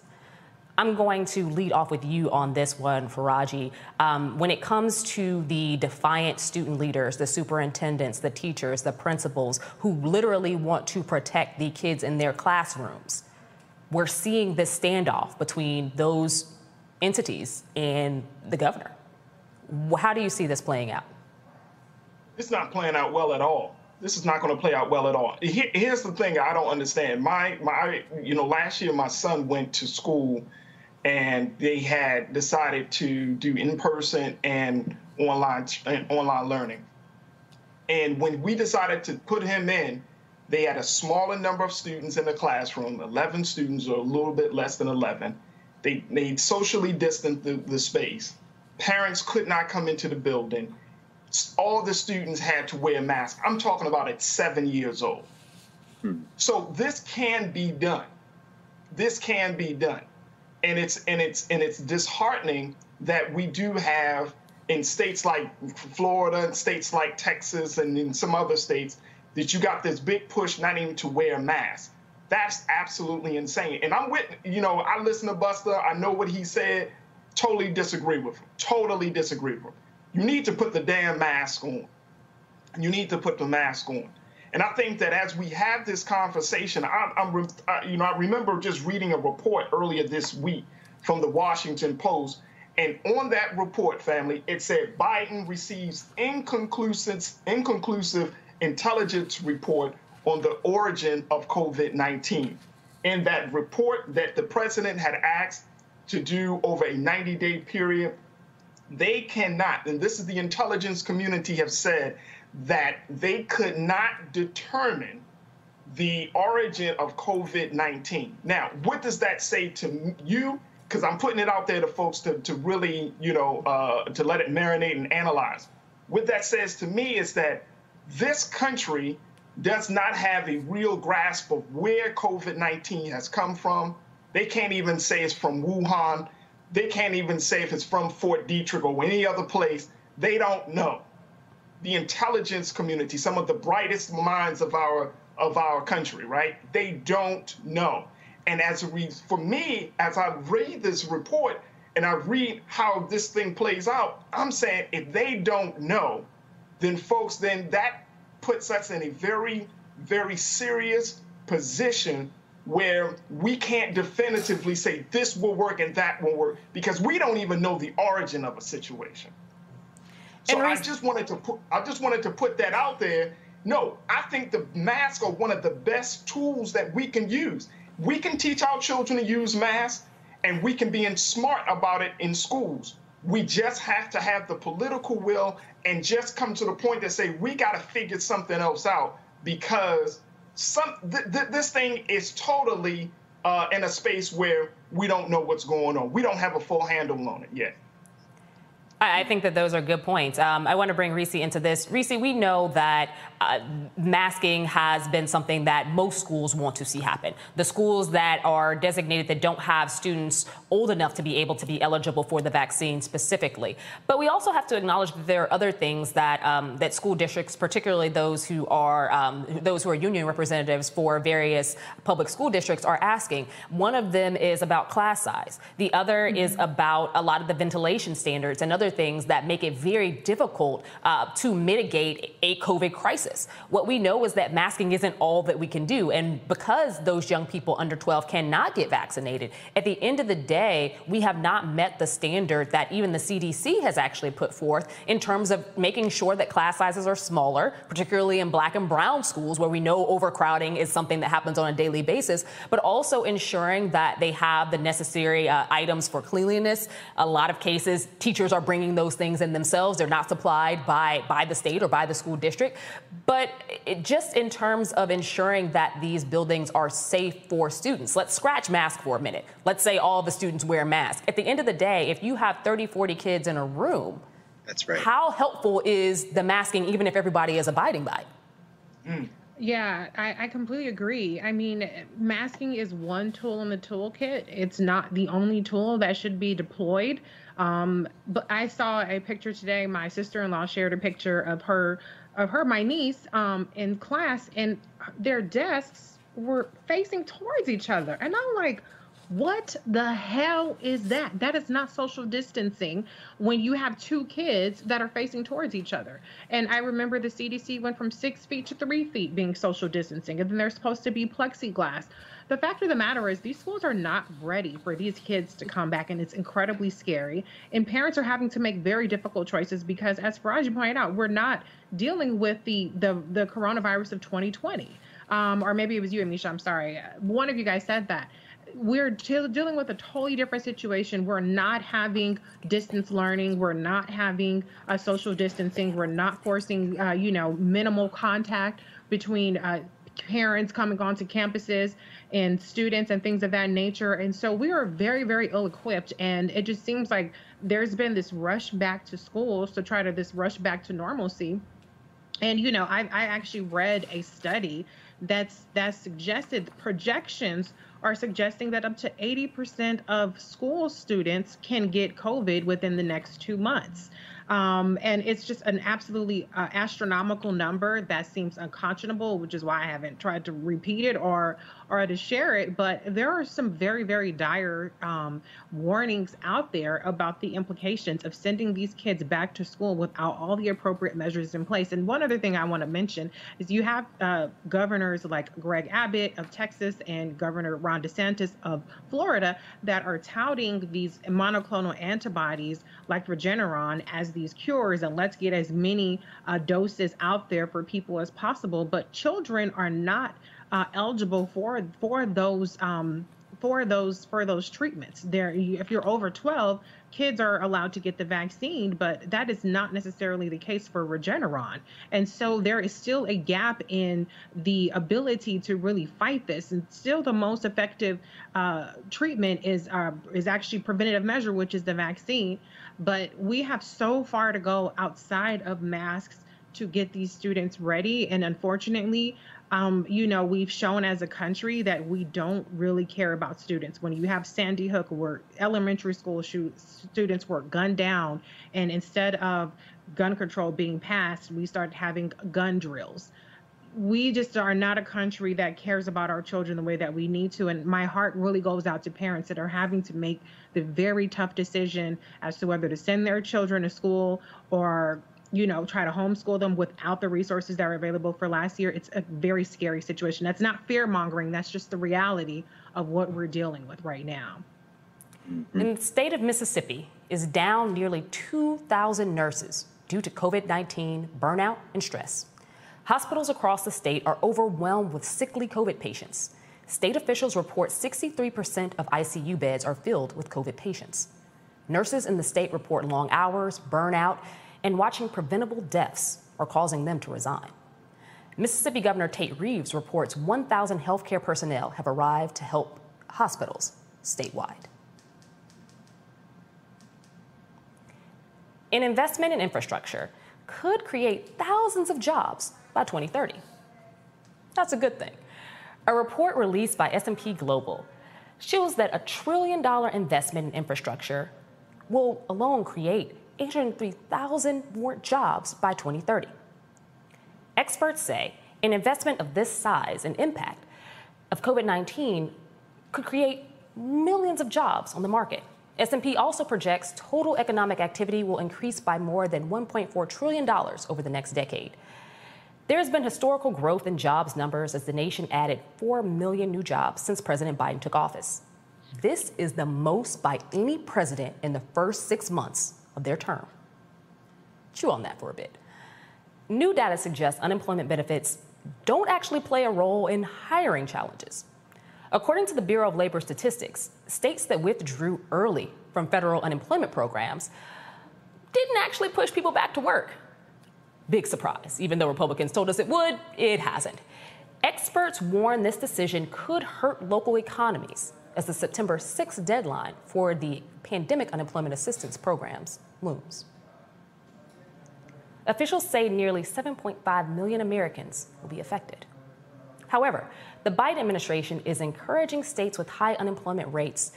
I'm going to lead off with you on this one, Faraji. Um, when it comes to the defiant student leaders, the superintendents, the teachers, the principals who literally want to protect the kids in their classrooms, we're seeing this standoff between those entities and the governor. How do you see this playing out?
It's not playing out well at all. This is not going to play out well at all. here's the thing I don't understand. My my you know last year my son went to school and they had decided to do in-person and online and online learning. And when we decided to put him in, they had a smaller number of students in the classroom, 11 students or a little bit less than 11. They, they socially distanced the, the space. Parents could not come into the building. All the students had to wear masks. I'm talking about at seven years old. Hmm. So this can be done. This can be done and it's and it's and it's disheartening that we do have in states like Florida and states like Texas and in some other states that you got this big push not even to wear masks. That's absolutely insane. And I'm with you know I listen to Busta. I know what he said. Totally disagree with him. Totally disagree with him. You need to put the damn mask on. You need to put the mask on. And I think that as we have this conversation, I, am you know, I remember just reading a report earlier this week from the Washington Post, and on that report, family, it said Biden receives inconclusive, inconclusive intelligence report on the origin of COVID-19. In that report that the president had asked to do over a 90-day period, they cannot, and this is the intelligence community have said that they could not determine the origin of COVID 19. Now, what does that say to you? Because I'm putting it out there to folks to, to really, you know, uh, to let it marinate and analyze. What that says to me is that this country does not have a real grasp of where COVID 19 has come from. They can't even say it's from Wuhan. they can't even say if it's from Fort Detrick or any other place. They don't know. The intelligence community, some of the brightest minds of our of our country, right? They don't know. And as we, for me, as I read this report and I read how this thing plays out, I'm saying if they don't know, then folks, then that puts us in a very, very serious position where we can't definitively say this will work and that will work because we don't even know the origin of a situation. So I just wanted to put I just wanted to put that out there. No, I think the masks are one of the best tools that we can use. We can teach our children to use masks and we can be smart about it in schools. We just have to have the political will and just come to the point that say we got to figure something else out because some th- th- this thing is totally uh, in a space where we don't know what's going on. We don't have a full handle on it yet.
I think that those are good points. Um, I want to bring Reese into this. Reese, we know that uh, masking has been something that most schools want to see happen. The schools that are designated that don't have students old enough to be able to be eligible for the vaccine specifically. But we also have to acknowledge that there are other things that um, that school districts, particularly those who are um, those who are union representatives for various public school districts, are asking. One of them is about class size. The other mm-hmm. is about a lot of the ventilation standards and other other things that make it very difficult uh, to mitigate a COVID crisis. What we know is that masking isn't all that we can do. And because those young people under 12 cannot get vaccinated, at the end of the day, we have not met the standard that even the CDC has actually put forth in terms of making sure that class sizes are smaller, particularly in black and brown schools where we know overcrowding is something that happens on a daily basis, but also ensuring that they have the necessary uh, items for cleanliness. A lot of cases, teachers are bringing those things in themselves. They're not supplied by, by the state or by the school district. But it, just in terms of ensuring that these buildings are safe for students, let's scratch mask for a minute. Let's say all the students wear masks. At the end of the day, if you have 30, 40 kids in a room,
that's right.
How helpful is the masking, even if everybody is abiding by it?
Mm. Yeah, I, I, completely agree. I mean, masking is one tool in the toolkit. It's not the only tool that should be deployed. Um, but I saw a picture today. My sister-in-law shared a picture of her, of her, my niece, um, in class, and their desks were facing towards each other, and I'm like, what the hell is that? That is not social distancing when you have two kids that are facing towards each other. And I remember the CDC went from six feet to three feet being social distancing, and then they're supposed to be plexiglass. The fact of the matter is these schools are not ready for these kids to come back and it's incredibly scary. And parents are having to make very difficult choices because as Faraji pointed out we're not dealing with the the, the coronavirus of 2020 um, or maybe it was you Amisha I'm sorry. One of you guys said that we're t- dealing with a totally different situation. We're not having distance learning. We're not having a social distancing. We're not forcing, uh, you know, minimal contact between uh, parents coming onto campuses and students and things of that nature. And so we are very, very ill equipped. And it just seems like there's been this rush back to schools to try to this rush back to normalcy. And you know, I, I actually read a study that's that suggested projections are suggesting that up to 80% of school students can get COVID within the next two months. Um, and it's just an absolutely uh, astronomical number that seems unconscionable, which is why I haven't tried to repeat it or or to share it. But there are some very very dire um, warnings out there about the implications of sending these kids back to school without all the appropriate measures in place. And one other thing I want to mention is you have uh, governors like Greg Abbott of Texas and Governor Ron DeSantis of Florida that are touting these monoclonal antibodies like Regeneron as these cures and let's get as many uh, doses out there for people as possible. But children are not uh, eligible for for those um, for those for those treatments. There, if you're over 12, kids are allowed to get the vaccine, but that is not necessarily the case for Regeneron. And so there is still a gap in the ability to really fight this. And still, the most effective uh, treatment is uh, is actually preventative measure, which is the vaccine. But we have so far to go outside of masks to get these students ready. And unfortunately, um, you know, we've shown as a country that we don't really care about students. When you have Sandy Hook, where elementary school students were gunned down, and instead of gun control being passed, we started having gun drills. We just are not a country that cares about our children the way that we need to. And my heart really goes out to parents that are having to make the very tough decision as to whether to send their children to school or you know, try to homeschool them without the resources that are available for last year, it's a very scary situation. That's not fear mongering, that's just the reality of what we're dealing with right now.
Mm-hmm. And the state of Mississippi is down nearly 2,000 nurses due to COVID 19 burnout and stress. Hospitals across the state are overwhelmed with sickly COVID patients. State officials report 63% of ICU beds are filled with COVID patients. Nurses in the state report long hours, burnout, and watching preventable deaths are causing them to resign. Mississippi Governor Tate Reeves reports 1,000 healthcare personnel have arrived to help hospitals statewide. An investment in infrastructure could create thousands of jobs by 2030. That's a good thing. A report released by S&P Global shows that a trillion dollar investment in infrastructure will alone create 803,000 more jobs by 2030. Experts say an investment of this size and impact of COVID-19 could create millions of jobs on the market. S&P also projects total economic activity will increase by more than $1.4 trillion over the next decade. There has been historical growth in jobs numbers as the nation added 4 million new jobs since President Biden took office. This is the most by any president in the first six months their term. Chew on that for a bit. New data suggests unemployment benefits don't actually play a role in hiring challenges. According to the Bureau of Labor Statistics, states that withdrew early from federal unemployment programs didn't actually push people back to work. Big surprise. Even though Republicans told us it would, it hasn't. Experts warn this decision could hurt local economies as the September 6th deadline for the pandemic unemployment assistance programs looms. Officials say nearly 7.5 million Americans will be affected. However, the Biden administration is encouraging states with high unemployment rates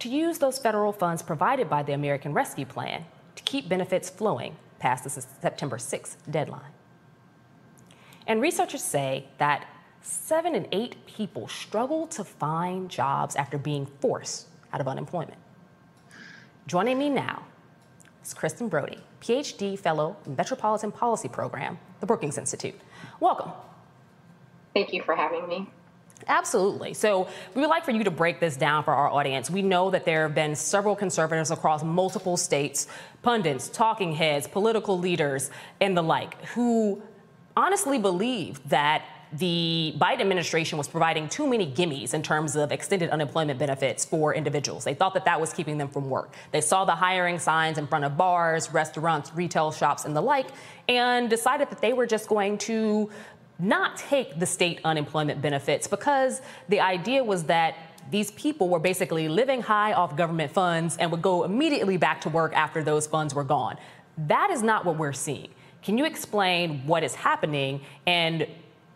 to use those federal funds provided by the American Rescue Plan to keep benefits flowing past the September 6th deadline. And researchers say that seven in eight people struggle to find jobs after being forced out of unemployment. Joining me now is Kristen Broady, PhD Fellow in Metropolitan Policy Program, the Brookings Institute. Welcome.
Thank you for having me.
Absolutely. So, we would like for you to break this down for our audience. We know that there have been several conservatives across multiple states, pundits, talking heads, political leaders, and the like, who honestly believe that the Biden administration was providing too many gimmies in terms of extended unemployment benefits for individuals. They thought that that was keeping them from work. They saw the hiring signs in front of bars, restaurants, retail shops, and the like, and decided that they were just going to not take the state unemployment benefits because the idea was that these people were basically living high off government funds and would go immediately back to work after those funds were gone. That is not what we're seeing. Can you explain what is happening and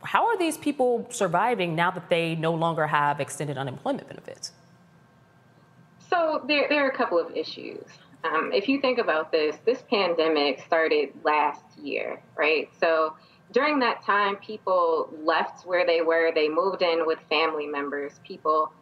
how are these people surviving now that they no longer have extended unemployment benefits?
So there, there are a couple of issues. Um, if you think about this, this pandemic started last year, right? So during that time, people left where they were. They moved in with family members. People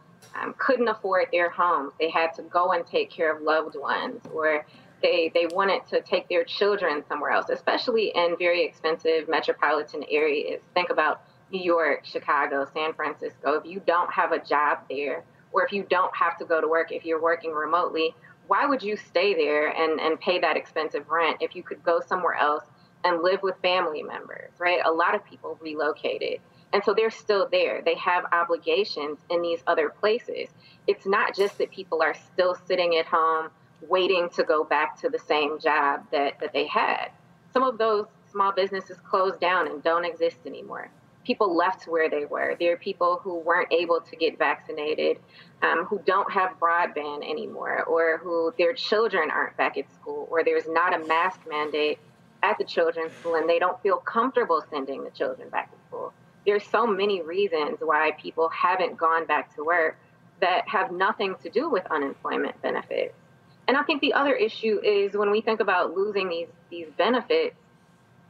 um, couldn't afford their homes. They had to go and take care of loved ones, or they they wanted to take their children somewhere else, especially in very expensive metropolitan areas. Think about New York, Chicago, San Francisco. If you don't have a job there, or if you don't have to go to work, if you're working remotely, why would you stay there and, and pay that expensive rent if you could go somewhere else and live with family members, right? A lot of people relocated. And so they're still there. They have obligations in these other places. It's not just that people are still sitting at home waiting to go back to the same job that, that they had. Some of those small businesses closed down and don't exist anymore. People left where they were. There are people who weren't able to get vaccinated, um, who don't have broadband anymore, or who their children aren't back at school, or there's not a mask mandate at the children's school and they don't feel comfortable sending the children back to school. There's so many reasons why people haven't gone back to work that have nothing to do with unemployment benefits. And I think the other issue is when we think about losing these these benefits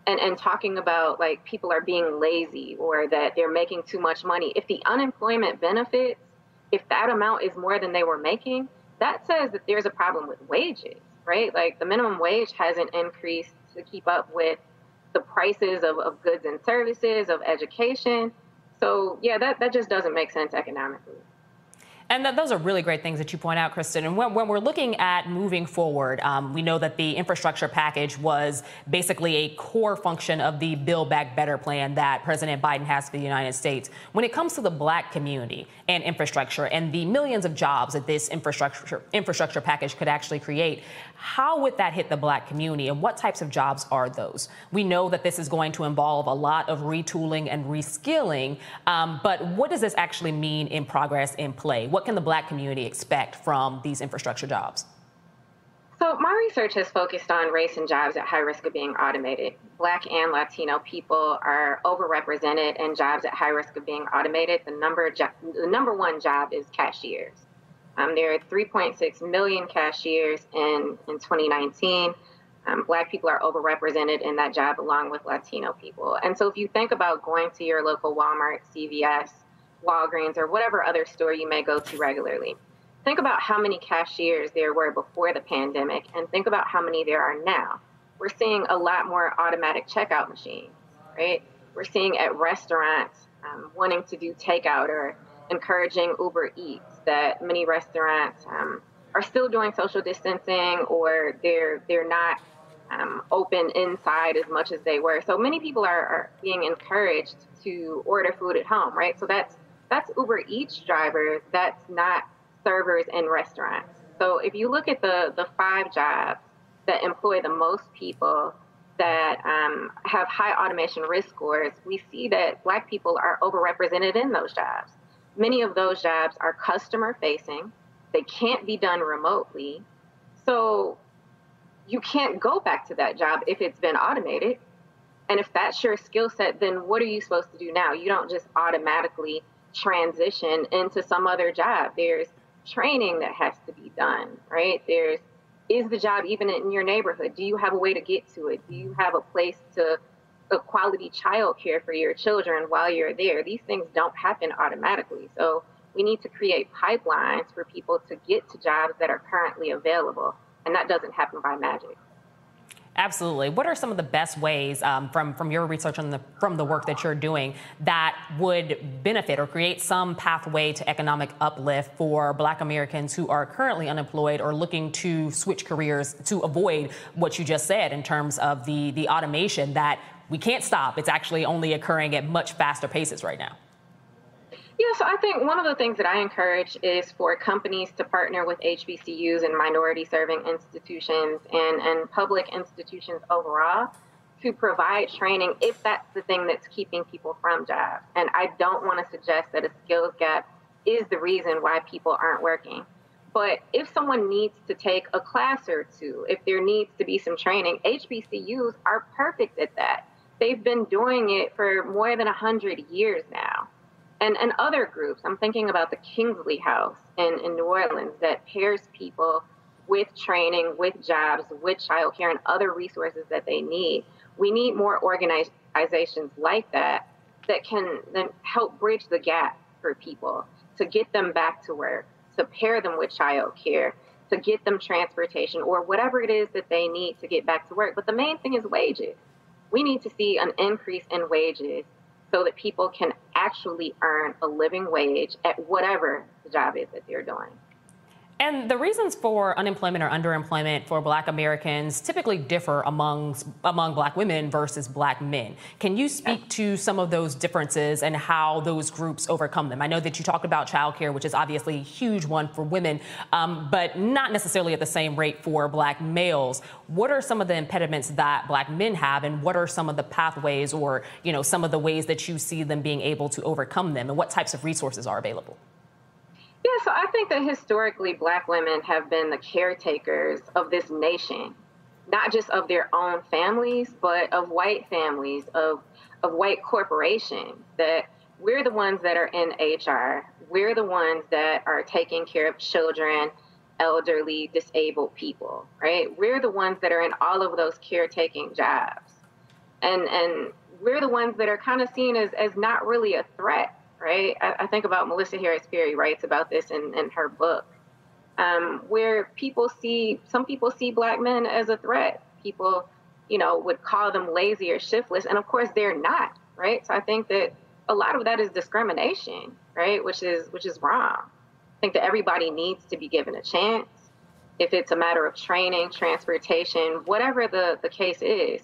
and, and talking about like people are being lazy or that they're making too much money. If the unemployment benefits, if that amount is more than they were making, that says that there's a problem with wages, right? Like the minimum wage hasn't increased to keep up with the prices of, of goods and services, of education. So yeah, that, that just doesn't make sense economically.
And th- those are really great things that you point out, Kristen. And when, when we're looking at moving forward, um, we know that the infrastructure package was basically a core function of the Build Back Better plan that President Biden has for the United States. When it comes to the black community and infrastructure and the millions of jobs that this infrastructure infrastructure package could actually create, how would that hit the black community and what types of jobs are those? We know that this is going to involve a lot of retooling and reskilling, um, but what does this actually mean in progress in play? What can the black community expect from these infrastructure jobs?
So, my research has focused on race and jobs at high risk of being automated. Black and Latino people are overrepresented in jobs at high risk of being automated. The number, jo- the number one job is cashiers. Um, there are 3.6 million cashiers in, in 2019. Um, black people are overrepresented in that job along with Latino people. And so if you think about going to your local Walmart, CVS, Walgreens, or whatever other store you may go to regularly, think about how many cashiers there were before the pandemic and think about how many there are now. We're seeing a lot more automatic checkout machines, right? We're seeing at restaurants um, wanting to do takeout or encouraging Uber Eats that many restaurants um, are still doing social distancing or they're they're not um, open inside as much as they were. So many people are, are, being encouraged to order food at home, right? So that's that's Uber Eats drivers. That's not servers in restaurants. So if you look at the the five jobs that employ the most people that um, have high automation risk scores, we see that Black people are overrepresented in those jobs. Many of those jobs are customer facing. They can't be done remotely. So you can't go back to that job if it's been automated. And if that's your skill set, then what are you supposed to do now? You don't just automatically transition into some other job. There's training that has to be done, right? There's is the job even in your neighborhood? Do you have a way to get to it? Do you have a place to a quality child care for your children while you're there. These things don't happen automatically. So we need to create pipelines for people to get to jobs that are currently available. And that doesn't happen by magic.
Absolutely. What are some of the best ways um, from from your research on the from the work that you're doing that would benefit or create some pathway to economic uplift for Black Americans who are currently unemployed or looking to switch careers to avoid what you just said in terms of the the automation that we can't stop. It's actually only occurring at much faster paces right now.
Yeah, so I think one of the things that I encourage is for companies to partner with HBCUs and minority serving institutions and, and public institutions overall to provide training if that's the thing that's keeping people from jobs. And I don't want to suggest that a skills gap is the reason why people aren't working. But if someone needs to take a class or two, if there needs to be some training, HBCUs are perfect at that they've been doing it for more than 100 years now. And, and other groups, I'm thinking about the Kingsley House in, in New Orleans that pairs people with training, with jobs, with childcare, and other resources that they need. We need more organizations like that that can then help bridge the gap for people to get them back to work, to pair them with childcare, to get them transportation, or whatever it is that they need to get back to work. But the main thing is wages we need to see an increase in wages so that people can actually earn a living wage at whatever the job is that they're doing.
And the reasons for unemployment or underemployment for black Americans typically differ among, among black women versus black men. Can you speak to some of those differences and how those groups overcome them? I know that you talked about childcare, which is obviously a huge one for women, um, but not necessarily at the same rate for black males. What are some of the impediments that black men have, and what are some of the pathways or you know some of the ways that you see them being able to overcome them, and what types of resources are available?
Yeah, so I think that historically black women have been the caretakers of this nation. not just of their own families, but of white families, of of white corporations. That we're the ones that are in HR. We're the ones that are taking care of children, elderly, disabled people, right? We're the ones that are in all of those caretaking jobs. And and we're the ones that are kind of seen as, as not really a threat, right? I, I think about Melissa Harris Perry writes about this in, in her book, um, where people see, some people see black men as a threat. People, you know, would call them lazy or shiftless. And of course, they're not, right? So I think that a lot of that is discrimination, right? Which is, which is wrong. I think that everybody needs to be given a chance. If it's a matter of training, transportation, whatever the, the case is,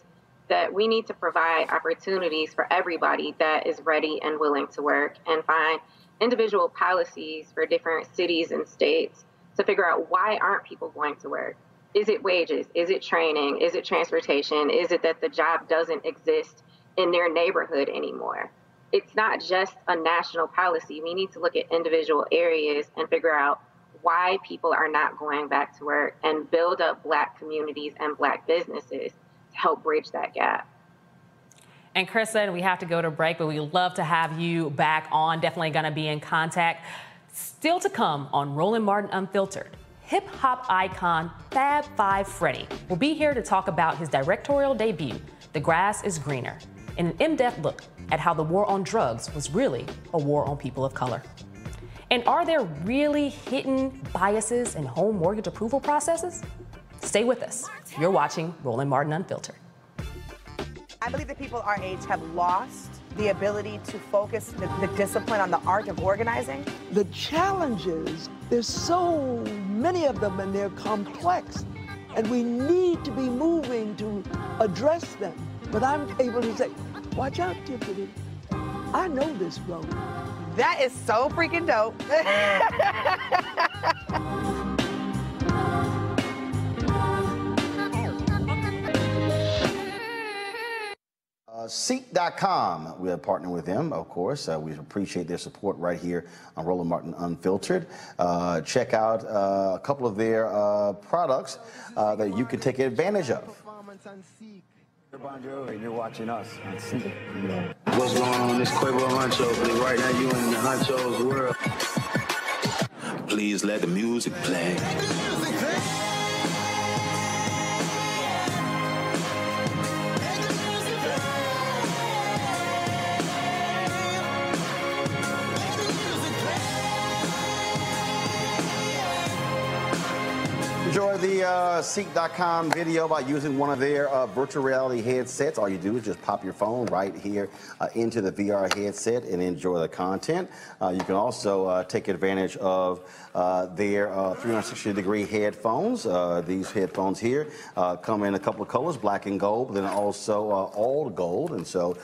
that we need to provide opportunities for everybody that is ready and willing to work and find individual policies for different cities and states to figure out why aren't people going to work? Is it wages? Is it training? Is it transportation? Is it that the job doesn't exist in their neighborhood anymore? It's not just a national policy. We need to look at individual areas and figure out why people are not going back to work and build up black communities and black businesses help bridge that gap.
And Kristen, we have to go to break, but we'd love to have you back on. Definitely going to be in contact. Still to come on Roland Martin Unfiltered. Hip hop icon Fab Five Freddy will be here to talk about his directorial debut, The Grass is Greener, in an in depth look at how the war on drugs was really a war on people of color. And are there really hidden biases in home mortgage approval processes? Stay with us. You're watching Roland Martin Unfiltered.
I believe that people our age have lost the ability to focus the, the, discipline on the art of organizing.
The challenges, there's so many of them and they're complex. And we need to be moving to address them. But I'm able to say, watch out, Tiffany. I know this road.
That is so freaking dope.
Uh, Seek.com, we are partnering with them, of course. Uh, we appreciate their support right here on Roland Martin Unfiltered. Uh, check out uh, a couple of their uh, products uh, that you can take advantage of.
Bon Jovi, you're watching us on Seek.
What's going on? This Quavo Huncho, but right now you in the Huncho's world.
Please let the music play.
Uh, Seek.com video by using one of their uh, virtual reality headsets. All you do is just pop your phone right here uh, into the VR headset and enjoy the content. Uh, you can also uh, take advantage of uh, their 360 degree headphones. these headphones here come in a couple of colors, black and gold, but then also all gold. And so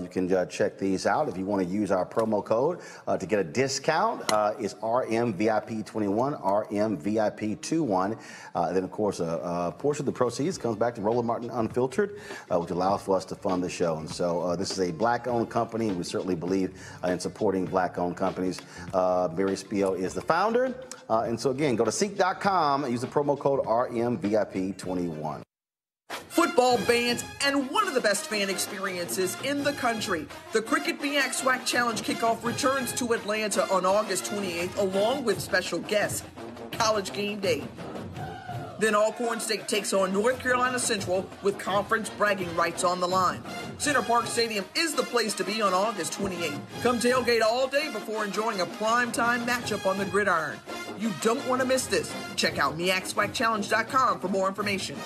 you can check these out. If you want to use our promo code to get a discount, it's RMVIP21, RMVIP21. Uh, then, of course, a, a, portion of the proceeds comes back to Roland Martin Unfiltered, uh, which allows for us to fund the show. And so, uh, this is a black-owned company, and we certainly believe uh, in supporting black-owned companies. Uh, Mary Spiel is the founder, uh, and so again, go to Seek.com and use the promo code RMVIP21
football bands, and one of the best fan experiences in the country. The Cricket MEAC SWAC Challenge kickoff returns to Atlanta on August 28th, along with special guests, College Game Day. Then Alcorn State takes on North Carolina Central with conference bragging rights on the line. Center Parc Stadium is the place to be on August 28th. Come tailgate all day before enjoying a primetime matchup on the gridiron. You don't want to miss this. Check out MEACSWACChallenge.com for more information.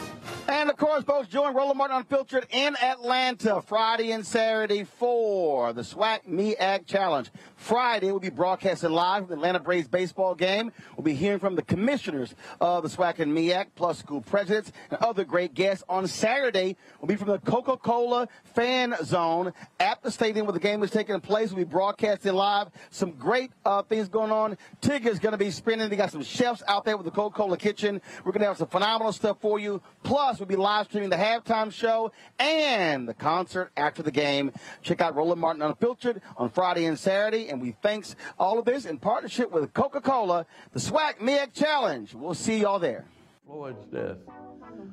And of course, folks, join Roland Martin Unfiltered in Atlanta Friday and Saturday for the SWAC MEAC Challenge. Friday, we'll be broadcasting live the Atlanta Braves baseball game. We'll be hearing from the commissioners of the SWAC and MEAC, plus school presidents and other great guests. On Saturday, we'll be from the Coca-Cola fan zone at the stadium where the game is taking place. We'll be broadcasting live. Some great uh, things going on. Is going to be spinning. They got some chefs out there with the Coca-Cola kitchen. We're going to have some phenomenal stuff for you. Plus, we'll be live streaming the halftime show and the concert after the game. Check out Roland Martin Unfiltered on Friday and Saturday. And we thanks all of this in partnership with Coca-Cola, the SWAC MEAC Challenge. We'll see y'all there.
Floyd's death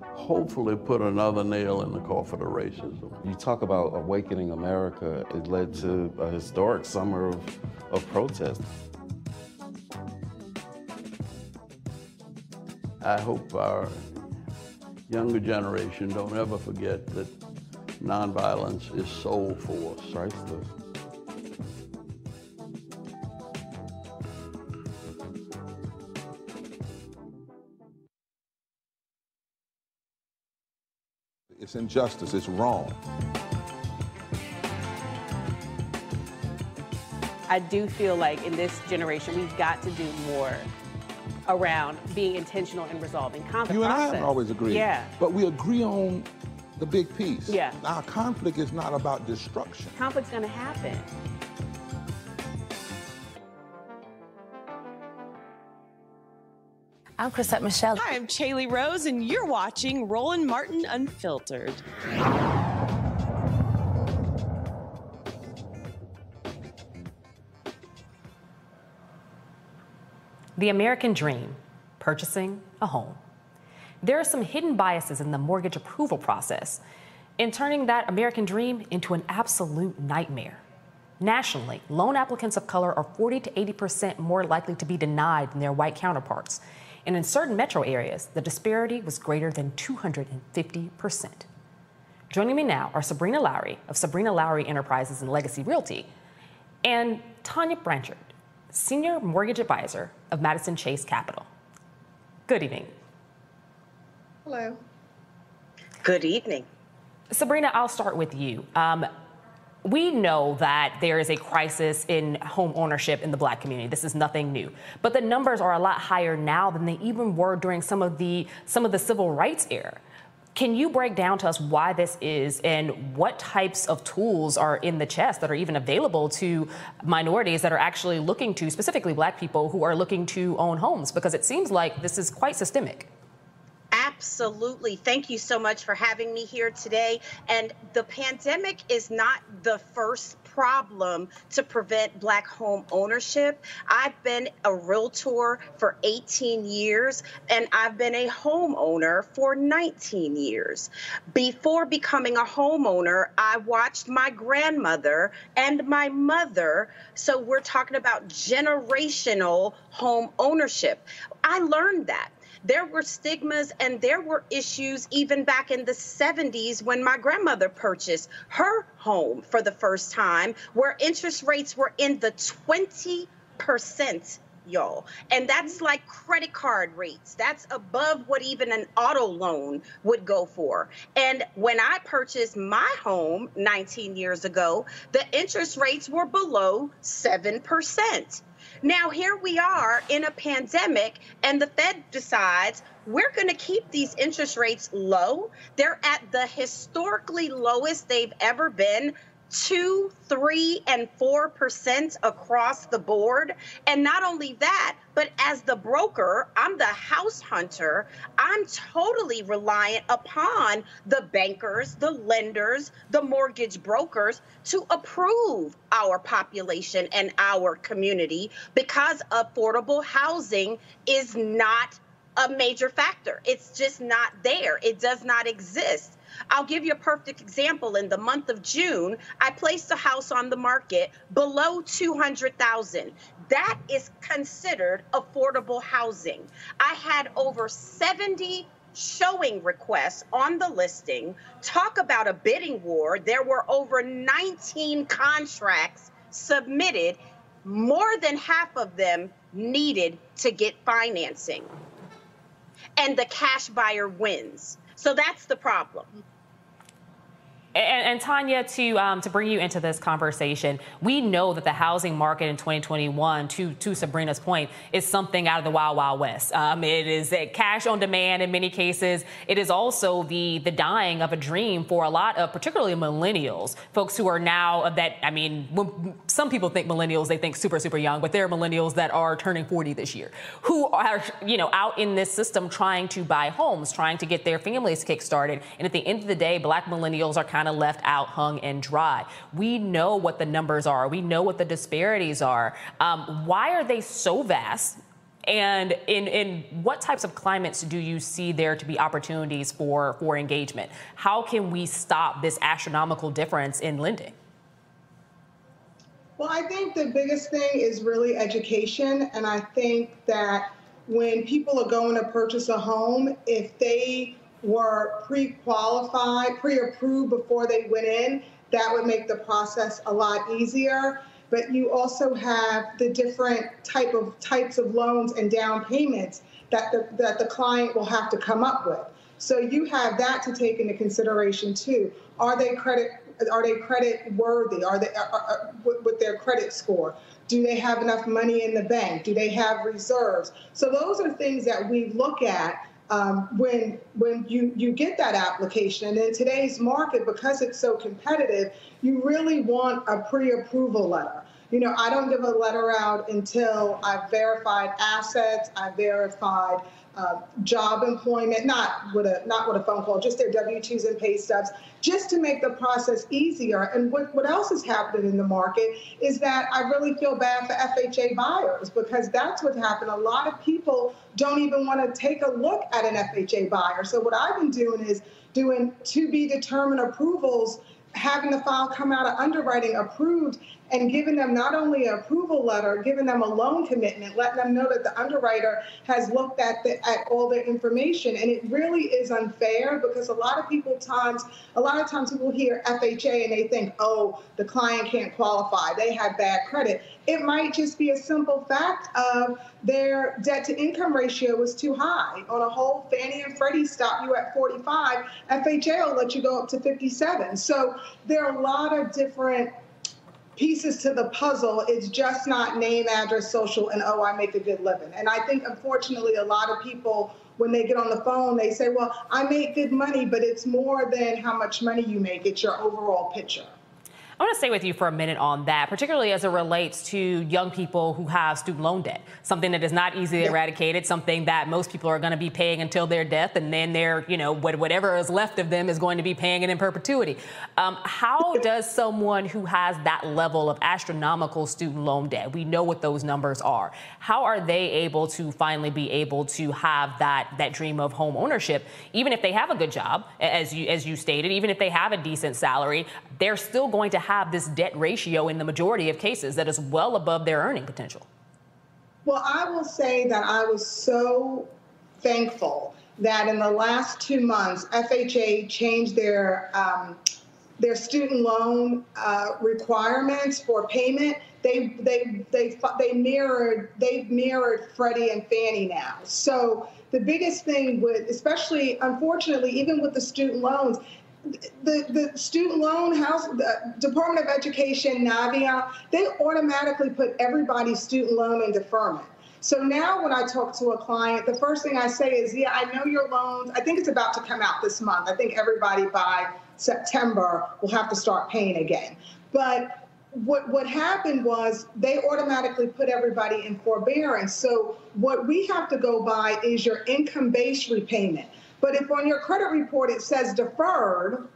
hopefully put another nail in the coffin of racism.
You talk about awakening America, it led to a historic summer of, of protest.
I hope our younger generation don't ever forget that nonviolence is soul force.
Priceless.
It's injustice, it's wrong.
I do feel like in this generation, we've got to do more around being intentional in resolving conflict.
You and I
process.
haven't always agreed.
Yeah.
But we agree on the big piece.
Yeah.
Our conflict is not about destruction.
Conflict's going to happen.
I'm Chrisette Michelle.
Hi, I'm Chaley Rose, and you're watching Roland Martin Unfiltered.
The American dream purchasing a home. There are some hidden biases in the mortgage approval process in turning that American dream into an absolute nightmare. Nationally, loan applicants of color are 40 to 80% more likely to be denied than their white counterparts. And in certain metro areas, the disparity was greater than 250%. Joining me now are Sabrina Lowry of Sabrina Lowry Enterprises and Legacy Realty and Tanya Blanchard, Senior Mortgage Advisor of Madison Chase Capital. Good evening.
Hello.
Good evening.
Sabrina, I'll start with you. Um, we know that there is a crisis in home ownership in the black community. This is nothing new. But the numbers are a lot higher now than they even were during some of the some of the civil rights era. Can you break down to us why this is and what types of tools are in the chest that are even available to minorities that are actually looking to, specifically black people who are looking to own homes? Because it seems like this is quite systemic.
Absolutely. Thank you so much for having me here today. And the pandemic is not the first problem to prevent black home ownership. I've been a realtor for 18 years and I've been a homeowner for 19 years. Before becoming a homeowner, I watched my grandmother and my mother. So we're talking about generational home ownership. I learned that there were stigmas and there were issues even back in the 70s when my grandmother purchased her home for the first time, where interest rates were in the 20%. Y'all. And that's mm-hmm. like credit card rates. That's above what even an auto loan would go for. And when I purchased my home 19 years ago, the interest rates were below 7%. Now, here we are in a pandemic, and the Fed decides we're going to keep these interest rates low. They're at the historically lowest they've ever been two, three, and four percent across the board. And not only that, but as the broker, I'm the house hunter. I'm totally reliant upon the bankers, the lenders, the mortgage brokers to approve our population and our community because affordable housing is not a major factor. It's just not there. It does not exist. I'll give you a perfect example. In the month of June, I placed a house on the market below 200,000. That is considered affordable housing. I had over 70 showing requests on the listing. Talk about a bidding war. There were over 19 contracts submitted. More than half of them needed to get financing. And the cash buyer wins. So that's the problem.
And, and, Tanya, to um, to bring you into this conversation, we know that the housing market in 2021, to to Sabrina's point, is something out of the wild wild west. Um, it is a cash on demand in many cases. It is also the the dying of a dream for a lot of, particularly millennials, folks who are now that I mean, when, some people think millennials, they think super super young, but there are millennials that are turning 40 this year who are you know out in this system trying to buy homes, trying to get their families kickstarted, and at the end of the day, black millennials are kind of left out hung and dry. We know what the numbers are. We know what the disparities are. Um, why are they so vast? And in, in what types of climates do you see there to be opportunities for, for engagement? How can we stop this astronomical difference in lending?
Well, I think the biggest thing is really education. And I think that when people are going to purchase a home, if they were pre qualified, pre approved before they went in, that would make the process a lot easier. But you also have the different type of types of loans and down payments that the, that the client will have to come up with. So you have that to take into consideration too. Are they credit are they credit worthy? Are they are, are, with their credit score? Do they have enough money in the bank? Do they have reserves? So those are things that we look at um, when when you you get that application. And in today's market, because it's so competitive, you really want a pre-approval letter. You know, I don't give a letter out until I've verified assets, I've verified uh, job employment, not with a not with a phone call, just their W-2s and pay stubs, just to make the process easier. And what, what else is happening in the market is that I really feel bad for FHA buyers because that's what happened. A lot of people don't even want to take a look at an FHA buyer. So what I've been doing is doing to be determined approvals having the file come out of underwriting approved and giving them not only an approval letter, giving them a loan commitment, letting them know that the underwriter has looked at the, at all their information. And it really is unfair because a lot of people times, a lot of times people hear FHA and they think, oh, the client can't qualify, they have bad credit. It might just be a simple fact of their debt to income ratio was too high. On a whole, Fannie and Freddie stop you at 45. FHA will let you go up to 57. So there are a lot of different pieces to the puzzle. It's just not name, address, social, and oh, I make a good living. And I think, unfortunately, a lot of people, when they get on the phone, they say, well, I make good money, but it's more than how much money you make, it's your overall picture.
I want to stay with you for a minute on that, particularly as it relates to young people who have student loan debt, something that is not easily yeah. eradicated, something that most people are going to be paying until their death, and then their, you know, whatever is left of them is going to be paying it in perpetuity. Um, how does someone who has that level of astronomical student loan debt, we know what those numbers are, how are they able to finally be able to have that that dream of home ownership, even if they have a good job, as you as you stated, even if they have a decent salary, they're still going to have this debt ratio in the majority of cases that is well above their earning potential?
Well, I will say that I was so thankful that in the last two months, FHA changed their um, their student loan uh, requirements for payment. They they they they mirrored they've mirrored Freddie and Fannie now. So the biggest thing with, especially unfortunately, even with the student loans, the, the student loan house, the Department of Education, Navient, they automatically put everybody's student loan in deferment. So now when I talk to a client, the first thing I say is, yeah, I know your loans. I think it's about to come out this month. I think everybody by September will have to start paying again. But what what happened was they automatically put everybody in forbearance. So what we have to go by is your income-based repayment. But if on your credit report it says deferred,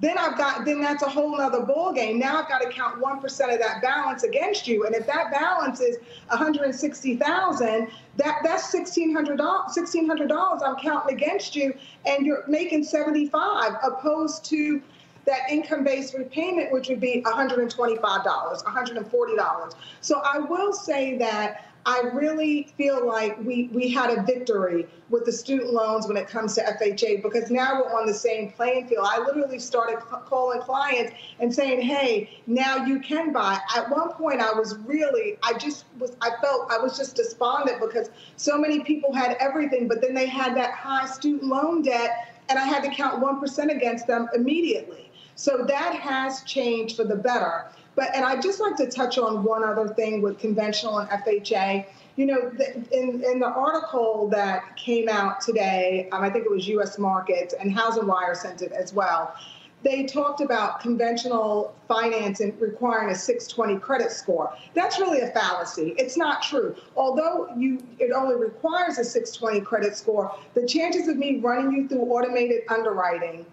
then I've got then that's a whole nother ball game. Now I've got to count one percent of that balance against you, and if that balance is one hundred sixty thousand, that that's sixteen hundred dollars. I'm counting against you, and you're making seventy five, opposed to that income-based repayment, which would be one hundred and twenty-five dollars, one hundred and forty dollars. So I will say that I really feel like we, we had a victory with the student loans when it comes to FHA because now we're on the same playing field. I literally started calling clients and saying, hey, now you can buy. At one point, I was really, I just was, I felt I was just despondent because so many people had everything, but then they had that high student loan debt and I had to count 1% against them immediately. So that has changed for the better. But and I'd just like to touch on one other thing with conventional and FHA. You know, in in the article that came out today, um, I think it was U.S. Markets and Housing Wire sent it as well. They talked about conventional financing requiring a 620 credit score. That's really a fallacy. It's not true. Although you it only requires a 620 credit score, the chances of me running you through automated underwriting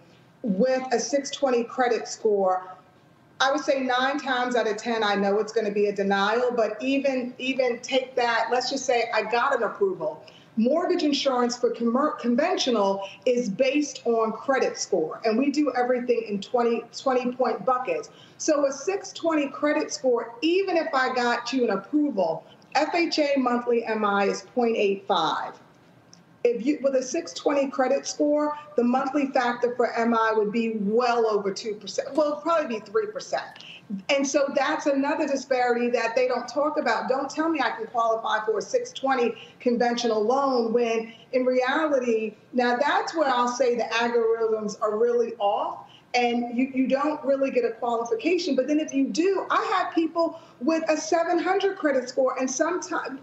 with a 620 credit score I would say nine times out of 10, I know it's going to be a denial, but even, even take that, let's just say I got an approval. Mortgage insurance for conventional is based on credit score, and we do everything in 20, 20 point buckets. So a 620 credit score, even if I got you an approval, FHA monthly MI is 0.85. If you with a 620 credit score, the monthly factor for MI would be well over 2%. Well, probably be 3%. And so that's another disparity that they don't talk about. Don't tell me I can qualify for a 620 conventional loan when in reality, now that's where I'll say the algorithms are really off and you, you don't really get a qualification. But then if you do, I have people with a 700 credit score and sometimes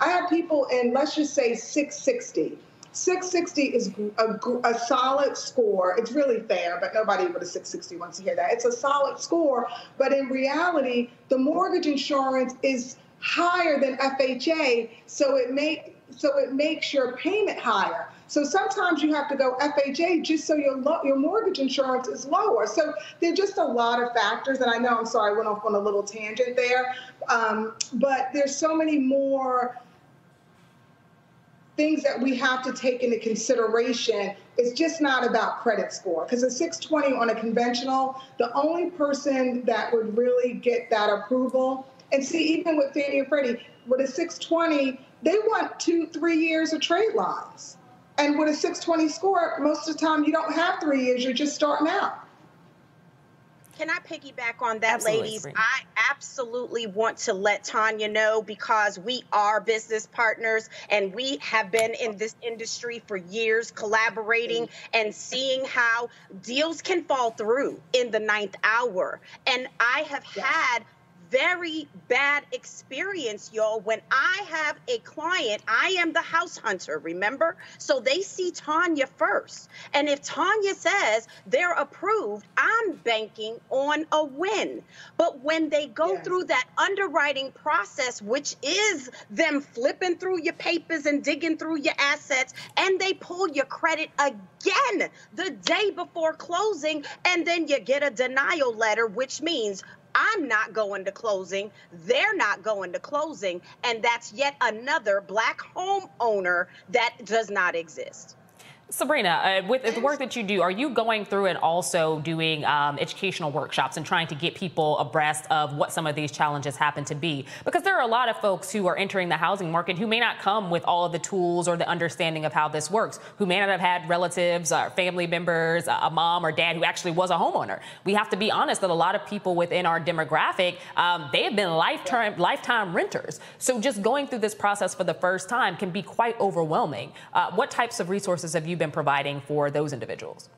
I have people in, let's just say 660. 660 is a, a, solid score. It's really fair, but nobody with a 660 wants to hear that. It's a solid score, but in reality, the mortgage insurance is higher than FHA, so it so it makes your payment higher. So sometimes you have to go FHA just so your lo- your mortgage insurance is lower. So there are just a lot of factors, and I know I'm sorry I went off on a little tangent there, um, but there's so many more things that we have to take into consideration. It's just not about credit score because a 620 on a conventional, the only person that would really get that approval, and see, even with Fannie and Freddie, with a 620, they want two, three years of trade lines. And with a 620 score, most of the time you don't have three years, you're just starting out.
Can I piggyback on that, absolutely, ladies? I absolutely want to let Tanya know because we are business partners and we have been in this industry for years, collaborating and seeing how deals can fall through in the ninth hour. And I have yes. had very bad experience, y'all. When I have a client, I am the house hunter, remember? So they see Tanya first. And if Tanya says they're approved, I'm banking on a win. But when they go yes. through that underwriting process, which is them flipping through your papers and digging through your assets, and they pull your credit again the day before closing, and then you get a denial letter, which means I'm not going to closing. They're not going to closing. And that's yet another black homeowner that does not exist.
Sabrina, uh, with the work that you do, are you going through and also doing um, educational workshops and trying to get people abreast of what some of these challenges happen to be? Because there are a lot of folks who are entering the housing market who may not come with all of the tools or the understanding of how this works, who may not have had relatives or family members, a mom or dad who actually was a homeowner. We have to be honest that a lot of people within our demographic, um, they have been lifetime, lifetime renters. So just going through this process for the first time can be quite overwhelming. Uh, what types of resources have you been providing for those individuals?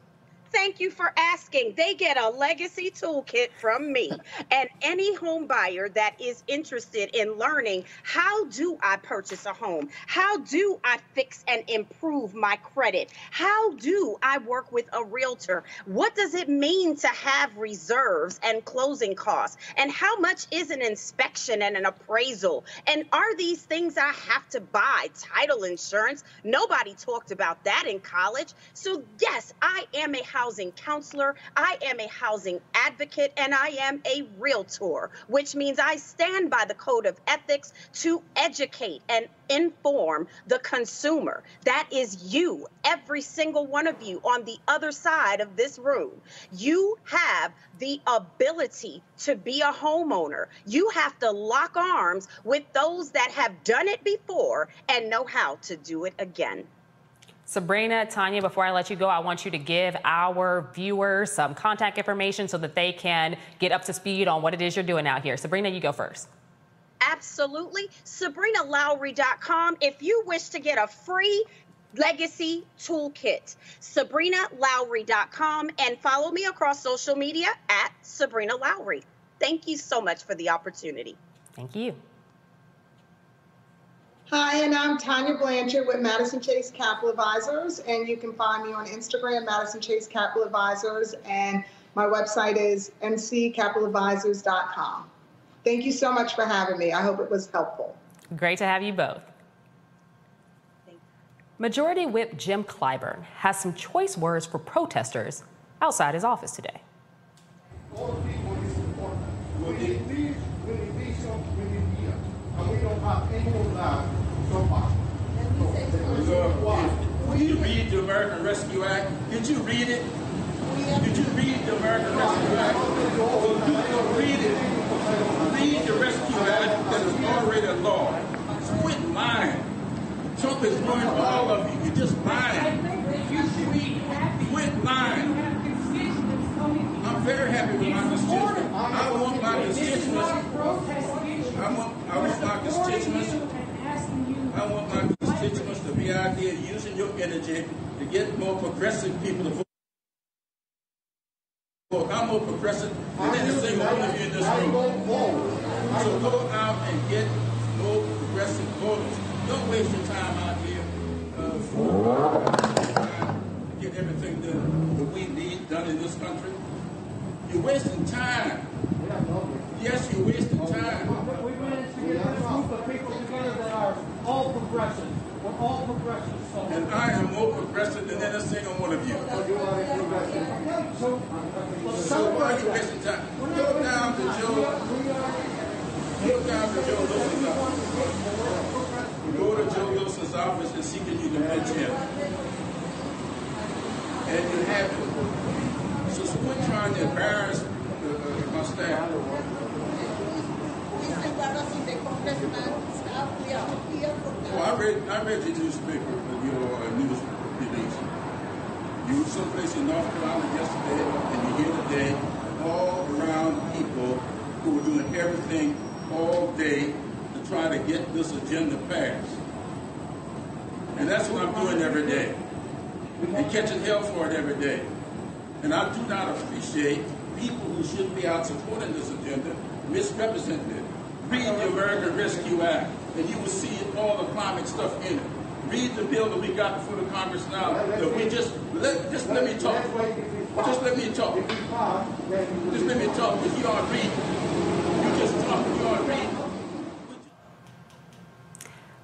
Thank you for asking. They get a legacy toolkit from me. and any home buyer that is interested in learning how do I purchase a home? How do I fix and improve my credit? How do I work with a realtor? What does it mean to have reserves and closing costs? And how much is an inspection and an appraisal? And are these things I have to buy? Title insurance? Nobody talked about that in college. So, yes, I am a house housing counselor, I am a housing advocate, and I am a realtor, which means I stand by the code of ethics to educate and inform the consumer. That is you, every single one of you on the other side of this room. You have the ability to be a homeowner. You have to lock arms with those that have done it before and know how to do it again.
Sabrina, Tanya, before I let you go, I want you to give our viewers some contact information so that they can get up to speed on what it is you're doing out here. Sabrina, you go first.
Absolutely. SabrinaLowry.com. If you wish to get a free legacy toolkit, SabrinaLowry.com, and follow me across social media at Sabrina Lowry. Thank you so much for the opportunity.
Thank you.
Hi, and I'm Tanya Blanchard with Madison Chase Capital Advisors, and you can find me on Instagram, Madison Chase Capital Advisors, and my website is mccapitaladvisors.com. Thank you so much for having me. I hope it was helpful.
Great to have you both. Majority Whip Jim Clyburn has some choice words for protesters outside his office today.
All the people we support When it leaves, when it leaves, so when it leaves, and we don't have any of that so far.
Will you read the American Rescue Act? Did you read it? Did you read the American Rescue Act? Well, you read it. Read the Rescue Act that is already a law. Quit lying. Trump is ruining all of you. You're just lying. You should be. Quit lying. I'm very happy with my constituents. I want my constituents. I want, I want my constituents. I want my constituents to be out there using your energy to get more progressive people to vote. I'm more progressive than any single one of you in this room. So go out and get more progressive voters. Don't waste your time out here uh, get everything done that we need done in this country. You're wasting time. Yes, you're wasting time.
We managed to get this group of people together that are all progressive. We're all progressive. So
And I am more progressive than any single one of you.
So,
So why are you wasting time? Go down to Joe. Go down to Joe Wilson's office. Go to Joe Wilson's office and see can you can convince him. And you have it. So quit trying to embarrass uh, uh, staff. Well, I read, I read your newspaper, your uh, news release. You were someplace in North Carolina yesterday, and you're here today, all around people who are doing everything all day to try to get this agenda passed. And that's what I'm doing every day. And catching hell for it every day. And I do not appreciate people who shouldn't be out supporting this agenda misrepresenting it. Read the American Rescue Act, and you will see all the climate stuff in it. Read the bill that we got before the Congress now. That we just let just let me talk. Just let me talk. Just let me talk. Because you aren't reading. You just talk. You aren't reading.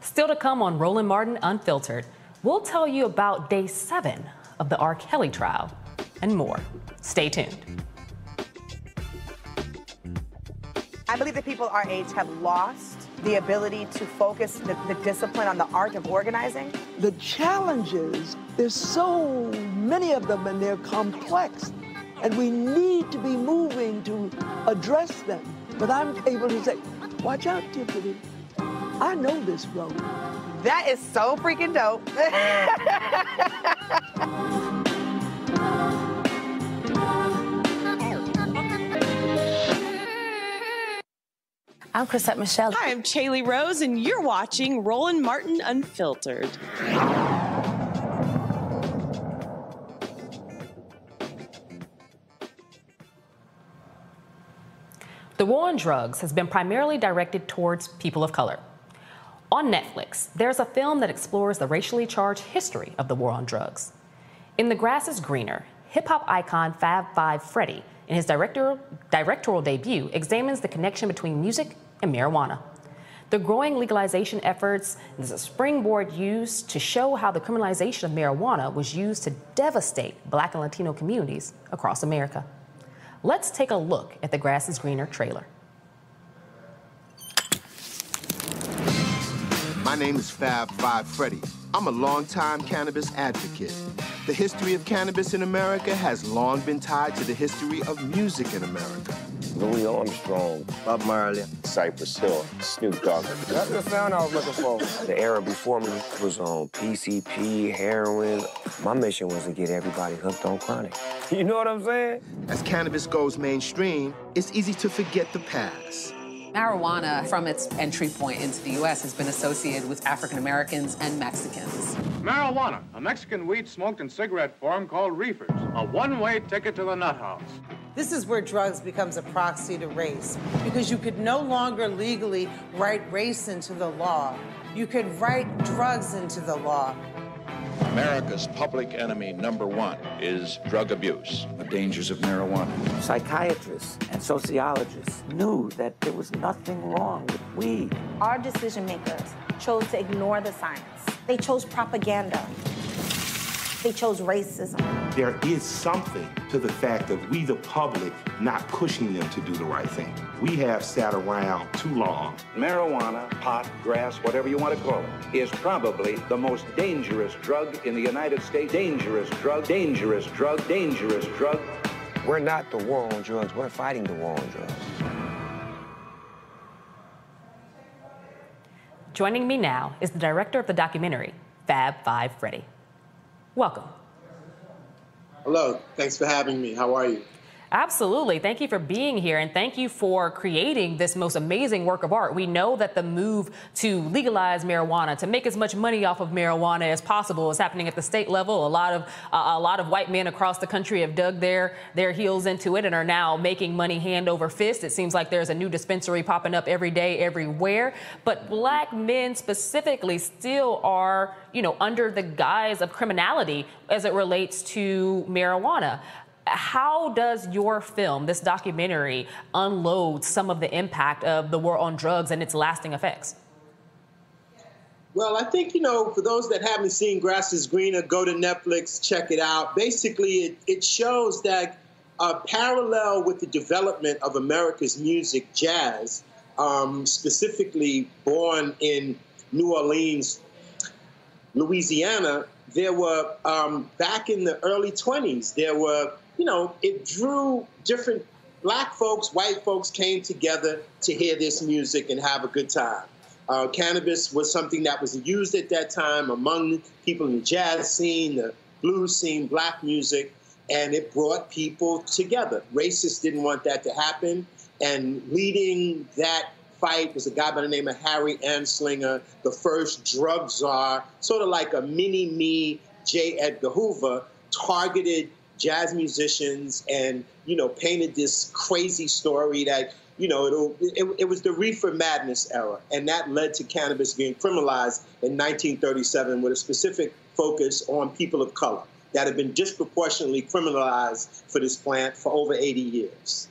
Still to come on Roland Martin Unfiltered, we'll tell you about day seven of the R. Kelly trial and more. Stay tuned.
I believe that people our age have lost the ability to focus the, the discipline on the art of organizing.
The challenges, there's so many of them and they're complex. And we need to be moving to address them. But I'm able to say, watch out, Tiffany. I know this road.
That is so freaking dope.
I'm Chrisette Michelle. Hi, I'm Chaley Rose, and you're watching Roland Martin Unfiltered.
The war on drugs has been primarily directed towards people of color. On Netflix, there's a film that explores the racially charged history of the war on drugs. In The Grass is Greener, hip hop icon Fab Five Freddy, in his director, directorial debut, examines the connection between music and marijuana. The growing legalization efforts is a springboard used to show how the criminalization of marijuana was used to devastate Black and Latino communities across America. Let's take a look at the Grass is Greener trailer.
My name is Fab Five Freddy. I'm a longtime cannabis advocate. The history of cannabis in America has long been tied to the history of music in America.
Louis Armstrong, Bob Marley, Cypress Hill, Snoop Dogg. That's the sound I was looking for. The era before me was on PCP, heroin. My mission was to get everybody hooked on chronic. You know what I'm saying?
As cannabis goes mainstream, it's easy to forget the past.
Marijuana, from its entry point into the U.S., has been associated with African Americans and Mexicans.
Marijuana, a Mexican weed smoked in cigarette form called reefers, a one-way ticket to the nut house.
This is where drugs becomes a proxy to race because you could no longer legally write race into the law. You could write drugs into the law.
America's public enemy number one is drug abuse.
The dangers of marijuana. Psychiatrists and sociologists knew that there was nothing wrong with weed.
Our decision makers chose to ignore the science. They chose propaganda.
They chose racism.
There is something to the fact of we, the public, not pushing them to do the right thing. We have sat around too long.
Marijuana, pot, grass, whatever you want to call it, is probably the most dangerous drug in the United States. Dangerous drug, dangerous drug, dangerous drug.
We're not the war on drugs, we're fighting the war on drugs.
Joining me now is the director of the documentary, Fab Five Freddy. Welcome.
Hello, thanks for having me. How are you?
Absolutely. Thank you for being here and thank you for creating this most amazing work of art. We know that the move to legalize marijuana, to make as much money off of marijuana as possible is happening at the state level. A lot of uh, a lot of white men across the country have dug their their heels into it and are now making money hand over fist. It seems like there's a new dispensary popping up every day everywhere, but black men specifically still are, you know, under the guise of criminality as it relates to marijuana how does your film, this documentary, unload some of the impact of the war on drugs and its lasting effects?
Well, I think, you know, for those that haven't seen Grass is Greener, go to Netflix, check it out. Basically, it, it shows that uh, parallel with the development of America's music, jazz, um, specifically born in New Orleans, Louisiana, there were, um, back in the early 20s, there were you know, it drew different black folks, white folks came together to hear this music and have a good time. Uh, cannabis was something that was used at that time among people in the jazz scene, the blues scene, black music, and it brought people together. Racists didn't want that to happen, and leading that fight was a guy by the name of Harry Anslinger, the first drug czar, sort of like a mini me J. Edgar Hoover, targeted jazz musicians and you know painted this crazy story that you know it, it, was the reefer madness era. And that led to cannabis being criminalized in 1937 with a specific focus on people of color that have been disproportionately criminalized for this plant for over 80 years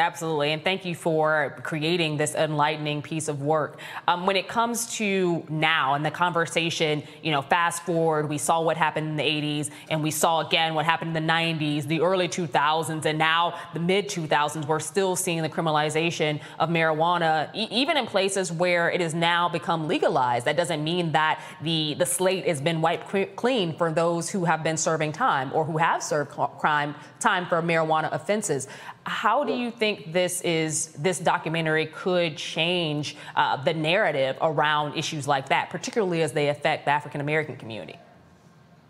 Absolutely. And thank you for creating this enlightening piece of work. Um, when it comes to now and the conversation, you know, fast forward, we saw what happened in the 80s and we saw again what happened in the 90s, the early 2000s, and now the mid 2000s. We're still seeing the criminalization of marijuana, e- even in places where it has now become legalized. That doesn't mean that the, the slate has been wiped clean for those who have been serving time or who have served crime time for marijuana offenses. How do you think this is this documentary could change uh, the narrative around issues like that, particularly as they affect the African American community?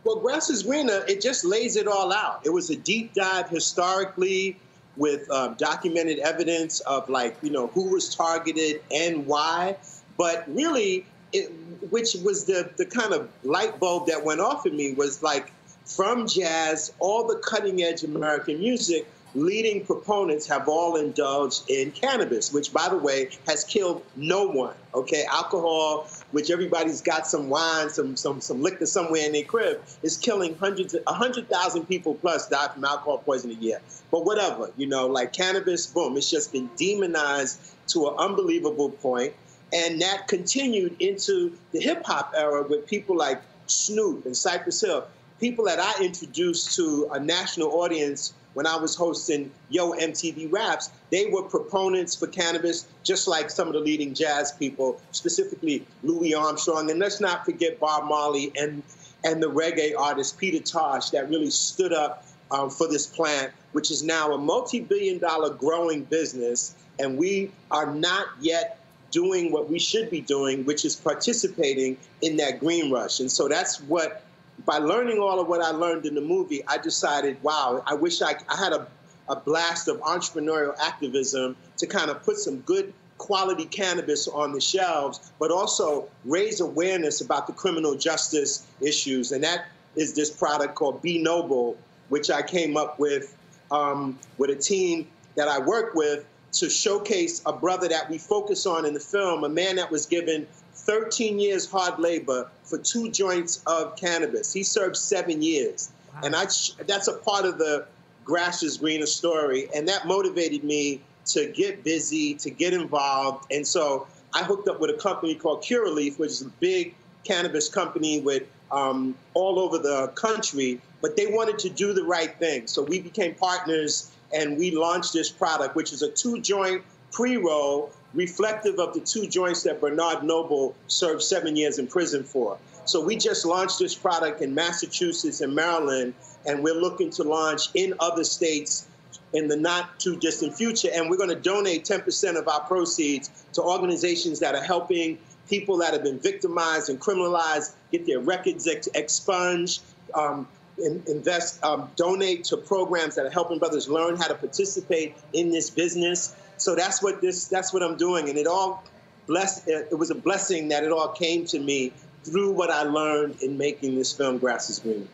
Well, Grass is Greener, it just lays it all out. It was a deep dive historically with um, documented evidence of like, you know, who was targeted and why. But really, it, which was the, the kind of light bulb that went off in me was like from jazz, all the cutting edge American music leading proponents have all indulged in cannabis, which, by the way, has killed no one. Okay, alcohol, which everybody's got some wine, some some some liquor somewhere in their crib, is killing hundreds, a hundred thousand people plus die from alcohol poisoning a year. But whatever, you know, like cannabis, boom, it's just been demonized to an unbelievable point, and that continued into the hip hop era with people like Snoop and Cypress Hill, people that I introduced to a national audience when I was hosting Yo MTV Raps, they were proponents for cannabis, just like some of the leading jazz people, specifically Louis Armstrong. And let's not forget Bob Marley and, and the reggae artist Peter Tosh that really stood up um, for this plant, which is now a multi billion dollar growing business. And we are not yet doing what we should be doing, which is participating in that green rush. And so that's what by learning all of what I learned in the movie, I decided, wow, I wish I, I had a, a blast of entrepreneurial activism to kind of put some good quality cannabis on the shelves, but also raise awareness about the criminal justice issues. And that is this product called Be Noble, which I came up with um, with a team that I work with to showcase a brother that we focus on in the film, a man that was given 13 years hard labor for two joints of cannabis. He served seven years. Wow. And I, that's a part of the Grass is Greener story. And that motivated me to get busy, to get involved. And so I hooked up with a company called Curaleaf, which is a big cannabis company with um, all over the country, but they wanted to do the right thing. So we became partners and we launched this product, which is a two joint pre roll reflective of the two joints that Bernard Noble served seven years in prison for. So we just launched this product in Massachusetts and Maryland, and we're looking to launch in other states in the not too distant future. And we're going to donate 10% of our proceeds to organizations that are helping people that have been victimized and criminalized get their records ex- expunged. Um, in, invest, um, donate to programs that are helping brothers learn how to participate in this business. So that's what this, that's what I'm doing, and it all blessed. It was a blessing that it all came to me through what I learned in making this film, Grass is Green.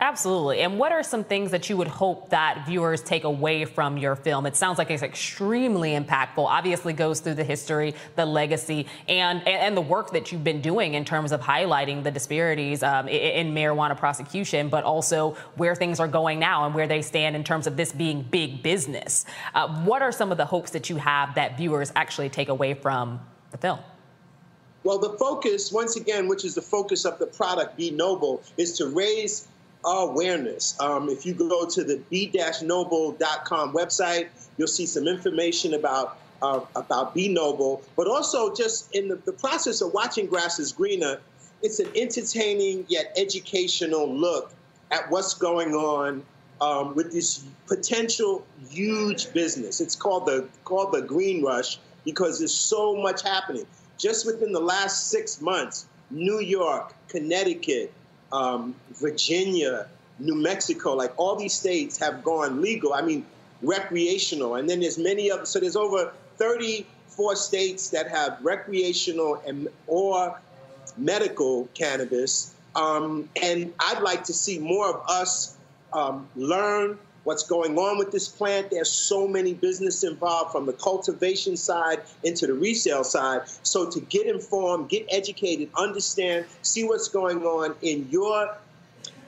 Absolutely. And what are some things that you would hope that viewers take away from your film? It sounds like it's extremely impactful. Obviously, goes through the history, the legacy, and and the work that you've been doing in terms of highlighting the disparities um, in marijuana prosecution, but also where things are going now and where they stand in terms of this being big business. Uh, what are some of the hopes that you have that viewers actually take away from the film?
Well, the focus, once again, which is the focus of the product, Be Noble, is to raise awareness. Um, if you go to the b-noble.com website, you'll see some information about uh, about Be Noble, but also just in the, the process of watching Grass is Greener, it's an entertaining yet educational look at what's going on um, with this potential huge business. It's called the called the Green Rush because there's so much happening. Just within the last six months, New York, Connecticut, um, Virginia, New Mexico, like all these states have gone legal. I mean, recreational. And then there's many other, so there's over 34 states that have recreational and or medical cannabis. Um, and I'd like to see more of us um, learn what's going on with this plant. There's so many business involved from the cultivation side into the resale side. So to get informed, get educated, understand, see what's going on in your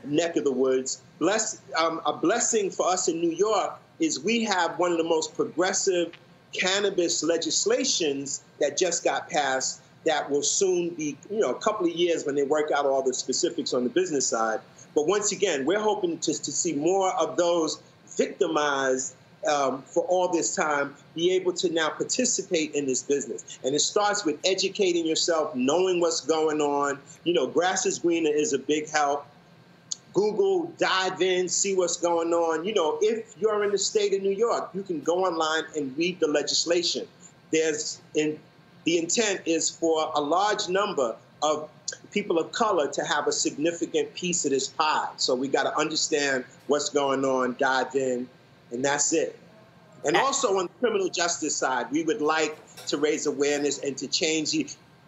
neck of the woods. Bless, um, a blessing for us in New York is we have one of the most progressive cannabis legislations that just got passed that will soon be, you know, a couple of years when they work out all the specifics on the business side. But once again, we're hoping to, to see more of those victimized um, for all this time be able to now participate in this business. And it starts with educating yourself, knowing what's going on. You know, Grass is Greener is a big help. Google, dive in, see what's going on. You know, if you're in the state of New York, you can go online and read the legislation. There's in the intent is for a large number of people of color to have a significant piece of this pie. So we got to understand what's going on, dive in, and that's it. And also on the criminal justice side, we would like to raise awareness and to change.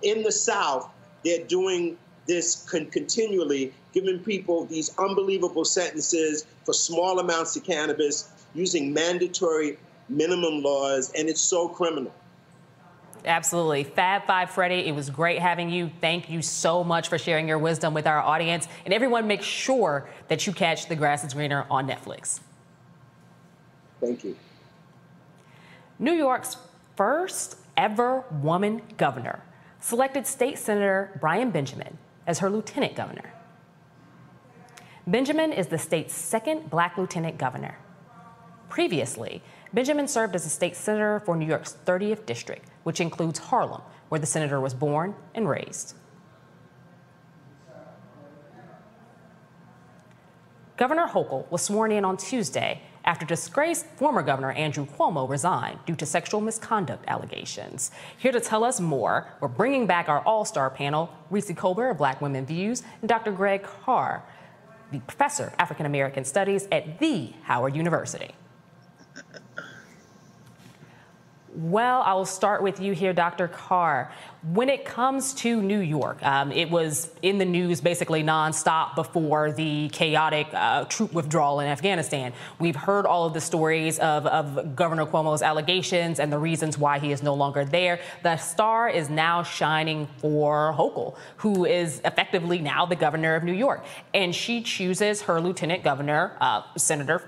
In the South, they're doing this con- continually, giving people these unbelievable sentences for small amounts of cannabis, using mandatory minimum laws, and it's so criminal.
Absolutely. Fab Five Freddy, it was great having you. Thank you so much for sharing your wisdom with our audience. And everyone, make sure that you catch The Grass is Greener on Netflix.
Thank you.
New York's first ever woman governor selected State Senator Brian Benjamin as her lieutenant governor. Benjamin is the state's second black lieutenant governor. Previously, Benjamin served as a state senator for New York's 30th district, which includes Harlem, where the senator was born and raised. Governor Hochul was sworn in on Tuesday after disgraced former Governor Andrew Cuomo resigned due to sexual misconduct allegations. Here to tell us more, we're bringing back our all star panel Reecie Colbert of Black Women Views and Dr. Greg Carr, the professor of African American Studies at the Howard University. Well, I'll start with you here, Dr. Carr. When it comes to New York, um, it was in the news basically nonstop before the chaotic uh, troop withdrawal in Afghanistan. We've heard all of the stories of, of Governor Cuomo's allegations and the reasons why he is no longer there. The star is now shining for Hochul, who is effectively now the governor of New York. And she chooses her lieutenant governor, uh, Senator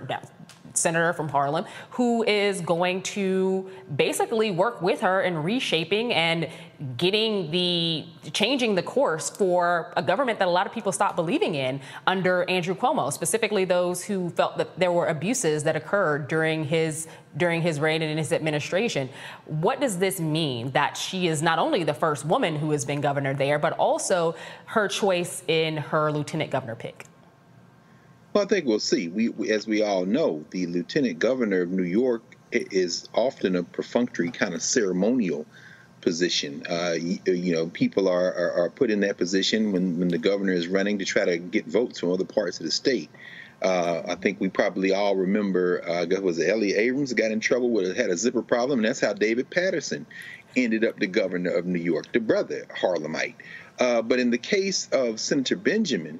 senator from Harlem, who is going to basically work with her in reshaping and getting the changing the course for a government that a lot of people stopped believing in under Andrew Cuomo, specifically those who felt that there were abuses that occurred during his during his reign and in his administration. What does this mean that she is not only the first woman who has been governor there, but also her choice in her lieutenant governor pick?
Well, I think we'll see. We, we, as we all know, the lieutenant governor of New York is often a perfunctory kind of ceremonial position. Uh, you, you, know, people are, are, are, put in that position when, when the governor is running to try to get votes from other parts of the state. Uh, I think we probably all remember, uh, was it Elliott Abrams got in trouble with had a zipper problem, and that's how David Paterson ended up the governor of New York, the brother Harlemite. Uh, but in the case of Senator Benjamin,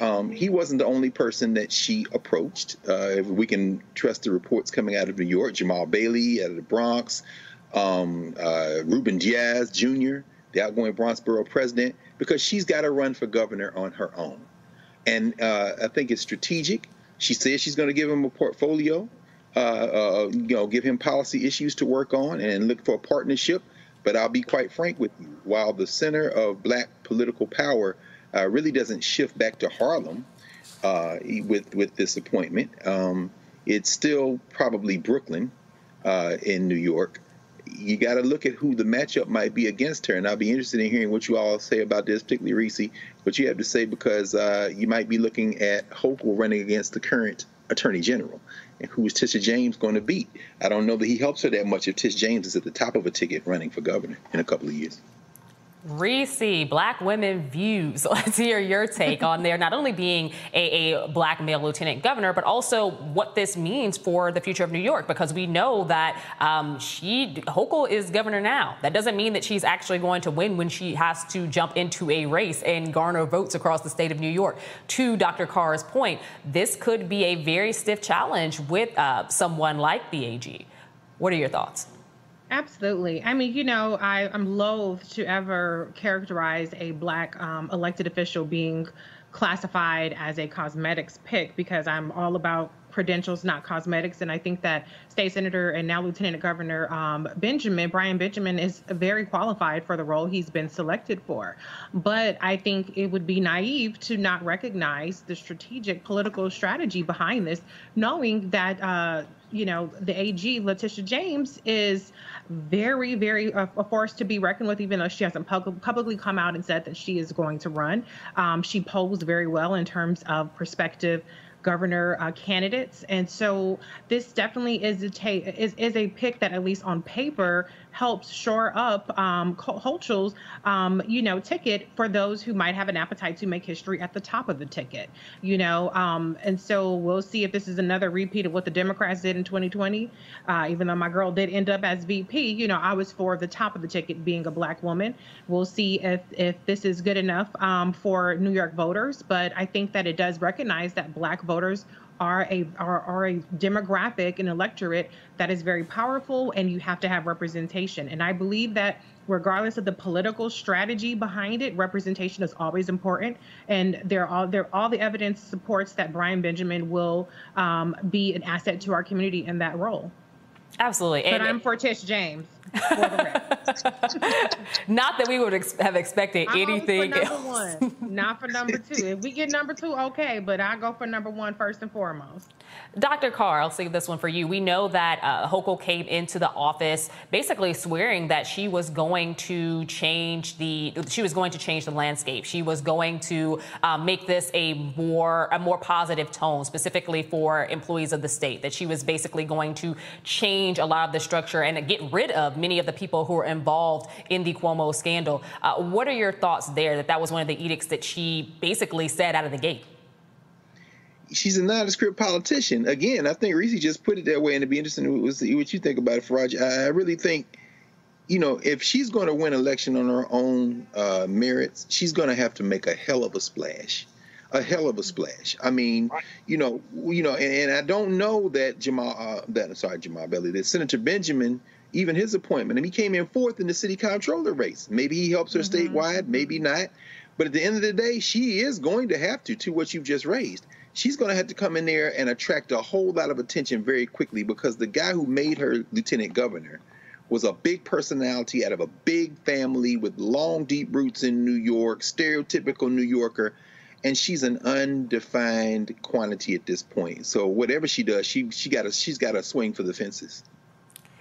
um, he wasn't the only person that she approached. Uh, if we can trust the reports coming out of New York, Jamaal Bailey out of the Bronx, um, uh, Ruben Diaz Jr., the outgoing Bronx borough president, because she's got to run for governor on her own. And uh, I think it's strategic. She says she's going to give him a portfolio, uh, uh, you know, give him policy issues to work on and look for a partnership. But I'll be quite frank with you. While the center of black political power uh, really doesn't shift back to Harlem uh, with with this appointment, um, it's still probably Brooklyn uh, in New York you got to look at who the matchup might be against her. And I'll be interested in hearing what you all say about this, particularly Reese, what you have to say, because uh, you might be looking at Hochul running against the current Attorney General. And who is Tisha James going to beat? I don't know that he helps her that much if Tish James is at the top of a ticket running for governor in a couple of years.
Reese, Black Women Views. Let's hear your take on there, not only being a, a, black male lieutenant governor, but also what this means for the future of New York, because we know that um, she, Hochul is governor now. That doesn't mean that she's actually going to win when she has to jump into a race and garner votes across the state of New York. To Dr. Carr's point, this could be a very stiff challenge with uh, someone like the AG. What are your thoughts?
Absolutely. I mean, you know, I, I'm loath to ever characterize a black um, elected official being classified as a cosmetics pick because I'm all about credentials, not cosmetics. And I think that State Senator and now Lieutenant Governor um, Benjamin, Brian Benjamin, is very qualified for the role he's been selected for. But I think it would be naive to not recognize the strategic political strategy behind this, knowing that. Uh, you know, the AG, Letitia James, is very, very uh, a force to be reckoned with, even though she hasn't pub- publicly come out and said that she is going to run. Um, she posed very well in terms of prospective governor uh, candidates. And so this definitely is a ta- is, is a pick that at least on paper helps shore up um, um, you know, ticket for those who might have an appetite to make history at the top of the ticket, you know. Um, and so we'll see if this is another repeat of what the Democrats did in 2020. Uh, even though my girl did end up as VP, you know, I was for the top of the ticket being a black woman. We'll see if if this is good enough um, for New York voters, but I think that it does recognize that black voters are a are, are a demographic and electorate that is very powerful and you have to have representation and i believe that regardless of the political strategy behind it representation is always important and there all there all the evidence supports that brian benjamin will um, be an asset to our community in that role
Absolutely.
But and, I'm for Tish James.
Not that we would ex- have expected
I'm
anything
for number
else.
One, not for number two. If we get number two, okay, but I go for number one first and foremost.
Dr. Carr, I'll save this one for you. We know that uh, Hochul came into the office basically swearing that she was going to change the she was going to change the landscape. She was going to uh, make this a more a more positive tone, specifically for employees of the state. That she was basically going to change a lot of the structure and get rid of many of the people who were involved in the Cuomo scandal. Uh, what are your thoughts there? That that was one of the edicts that she basically said out of the gate
she's a nondescript politician. Again, I think Reese just put it that way, and it'd be interesting what you think about it, Faraj. I really think, you know, if she's going to win election on her own uh, merits, she's going to have to make a hell of a splash. A hell of a splash. I mean, you know, you know, and, and I don't know that Jamaal, uh, that sorry, Jamaal Bailey, that Senator Benjamin, even his appointment, and he came in fourth in the city comptroller race. Maybe he helps her mm-hmm. statewide, maybe not. But at the end of the day, she is going to have to, to what you've just raised she's going to have to come in there and attract a whole lot of attention very quickly because the guy who made her lieutenant governor was a big personality out of a big family with long, deep roots in New York, stereotypical New Yorker. And she's an undefined quantity at this point. So whatever she does, she she got to she's got a swing for the fences.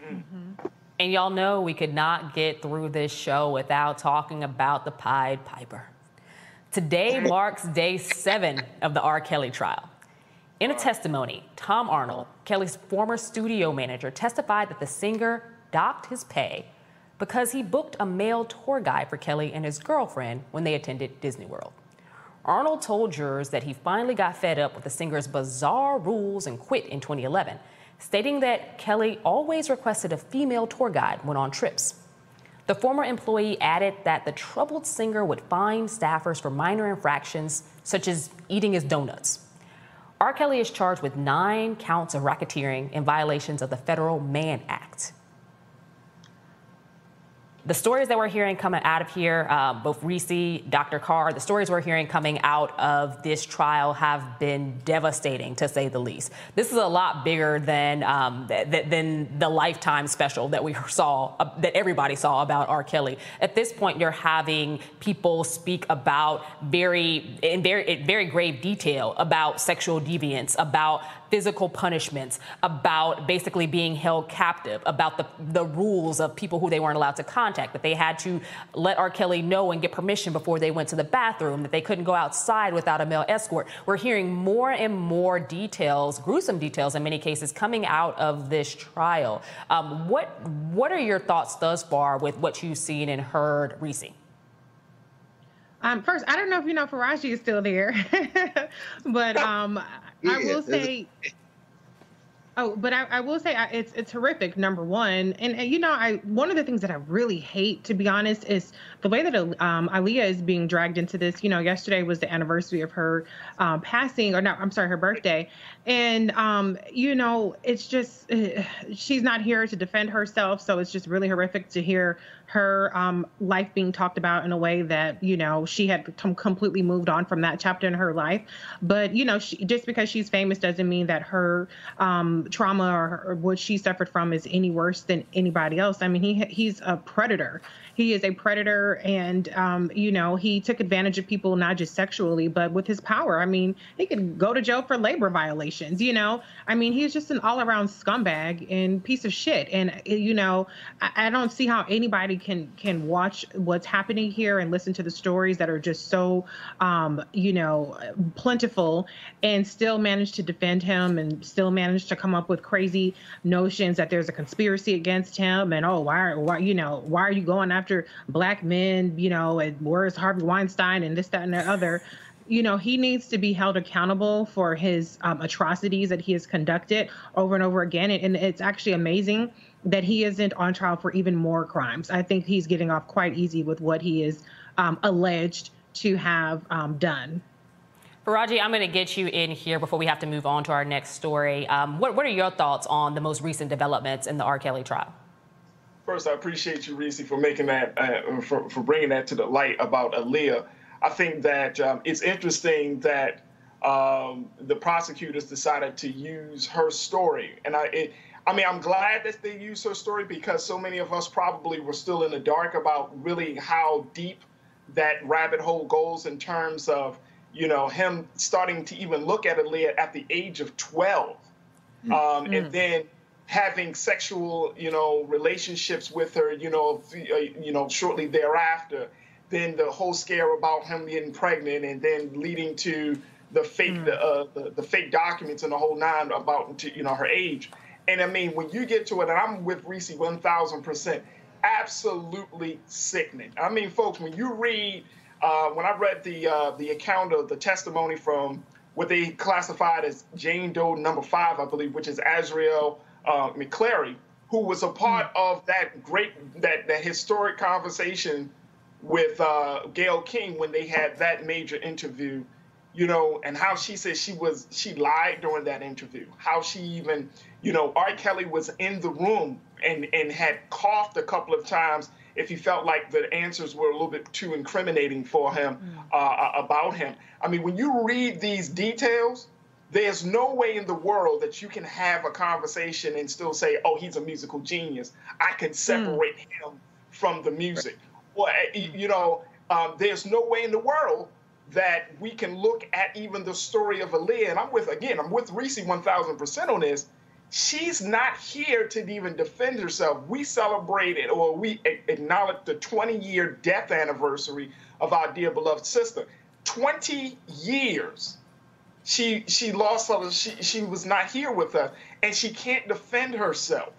Mm-hmm. And y'all know we could not get through this show without talking about the Pied Piper. Today marks day seven of the R. Kelly trial. In a testimony, Tom Arnold, Kelly's former studio manager, testified that the singer docked his pay because he booked a male tour guide for Kelly and his girlfriend when they attended Disney World. Arnold told jurors that he finally got fed up with the singer's bizarre rules and quit in 2011, stating that Kelly always requested a female tour guide when on trips. The former employee added that the troubled singer would fine staffers for minor infractions, such as eating his donuts. R. Kelly is charged with nine counts of racketeering in violations of the Federal Mann Act the stories that we're hearing coming out of here, uh, both Reese, Dr. Carr, the stories we're hearing coming out of this trial have been devastating, to say the least. This is a lot bigger than um, th- th- than the lifetime special that we saw, uh, that everybody saw about R. Kelly. At this point, you're having people speak about very, in very, in very grave detail about sexual deviance, about physical punishments, about basically being held captive, about the, the rules of people who they weren't allowed to contact, that they had to let R. Kelly know and get permission before they went to the bathroom, that they couldn't go outside without a male escort. We're hearing more and more details, gruesome details in many cases, coming out of this trial. Um, what, what are your thoughts thus far with what you've seen and heard, Reese?
Um, first, I don't know if you know Faraji is still there, but um, I will say. Oh, but I, I will say I, it's it's horrific. Number one, and, and, you know, I one of the things that I really hate, to be honest, is the way that um, Aaliyah is being dragged into this. You know, yesterday was the anniversary of her um, passing, or no, I'm sorry, her birthday, and um, you know, it's just uh, she's not here to defend herself, so it's just really horrific to hear her um, life being talked about in a way that you know she had com- completely moved on from that chapter in her life. But you know, she, just because she's famous doesn't mean that her um, trauma or, or, what she suffered from is any worse than anybody else. I mean, he he's a predator. He is a predator, and um, you know he took advantage of people not just sexually, but with his power. I mean, he could go to jail for labor violations. You know, I mean, he's just an all-around scumbag and piece of shit. And you know, I, I don't see how anybody can can watch what's happening here and listen to the stories that are just so, um, you know, plentiful, and still manage to defend him and still manage to come up with crazy notions that there's a conspiracy against him and oh why why you know why are you going after after black men, you know, and where's Harvey Weinstein and this, that, and the other. You know, he needs to be held accountable for his um, atrocities that he has conducted over and over again. And, and it's actually amazing that he isn't on trial for even more crimes. I think he's getting off quite easy with what he is um, alleged to have um, done.
Faraji, I'm going to get you in here before we have to move on to our next story. Um, what, what are your thoughts on the most recent developments in the R. Kelly trial?
First, I appreciate you, Reese, for making that, uh, for, for bringing that to the light about Aaliyah. I think that um, it's interesting that um, the prosecutors decided to use her story, and I, it, I mean, I'm glad that they used her story because so many of us probably were still in the dark about really how deep that rabbit hole goes in terms of, you know, him starting to even look at Aaliyah at the age of 12, mm. um, mm. and then having sexual, you know, relationships with her, you know, uh, you know, shortly thereafter. Then the whole scare about him getting pregnant, and then leading to the fake, mm. the, uh, the, the fake documents and the whole nine about you know her age. And I mean, when you get to it, and I'm with Reese 1,000 percent, absolutely sickening. I mean, folks, when you read, uh, when I read the uh, the account of the testimony from what they classified as Jane Doe number five, I believe, which is Azriel uh, McClary, who was a part mm. of that great, that, that historic conversation with uh, Gayle King when they had that major interview, you know, and how she said she was, she lied during that interview, how she even, you know, R. Kelly was in the room and, and had coughed a couple of times if he felt like the answers were a little bit too incriminating for him mm. uh, about him. I mean, when you read these details, there's no way in the world that you can have a conversation and still say, oh, he's a musical genius. I can separate mm. him from the music. Well, eh, you know, um, there's no way in the world that we can look at even the story of Aaliyah. And I'm with, again, I'm with Reese 1000% on this. She's not here to even defend herself. We celebrated or we acknowledged the 20 year death anniversary of our dear beloved sister. 20 years she she lost her she she was not here with us and she can't defend herself.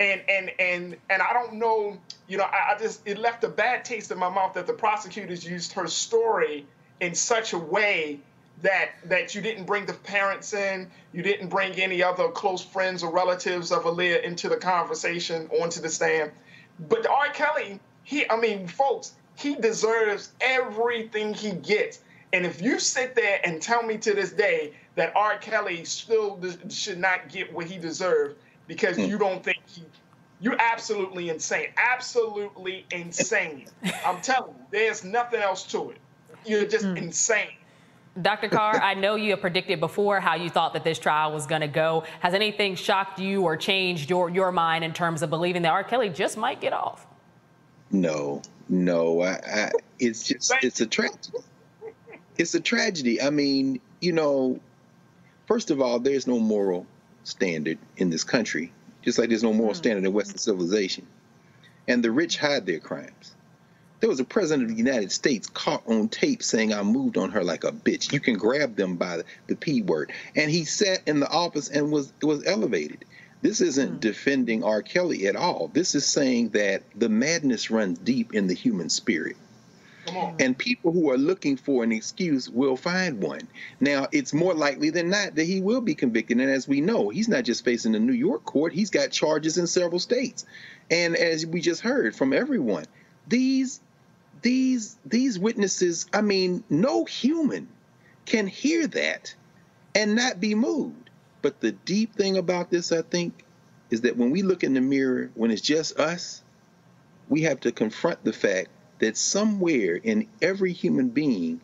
And and and and i don't know you know I, I, just it left a bad taste in my mouth that the prosecutors used her story in such a way that that you didn't bring the parents in you didn't bring any other close friends or relatives of Aaliyah into the conversation onto the stand. But R. Kelly he I mean folks he deserves everything he gets and if you sit there and tell me to this day that R. Kelly still should not get what he deserves because mm. you don't think he, you're absolutely insane. Absolutely insane. I'm telling you, there's nothing else to it. You're just mm. insane.
Dr. Carr, I know you have predicted before how you thought that this trial was going to go. Has anything shocked you or changed your, your mind in terms of believing that R. Kelly just might get off?
No, no. I, I, it's just, it's a tragedy it's a tragedy. I mean, you know, first of all, there's no moral standard in this country, just like there's no moral hmm. standard in Western civilization. And the rich hide their crimes. There was a president of the United States caught on tape saying, I moved on her like a bitch. You can grab them by the, the P word. And he sat in the office and was was elevated. This isn't mm. defending R. Kelly at all. This is saying that the madness runs deep in the human spirit. And people who are looking for an excuse will find one. Now, it's more likely than not that he will be convicted. And as we know, he's not just facing the New York court, he's got charges in several states. And as we just heard from everyone, these these these witnesses, I mean, no human can hear that and not be moved. But the deep thing about this, I think, is that when we look in the mirror, when it's just us, we have to confront the fact that somewhere in every human being,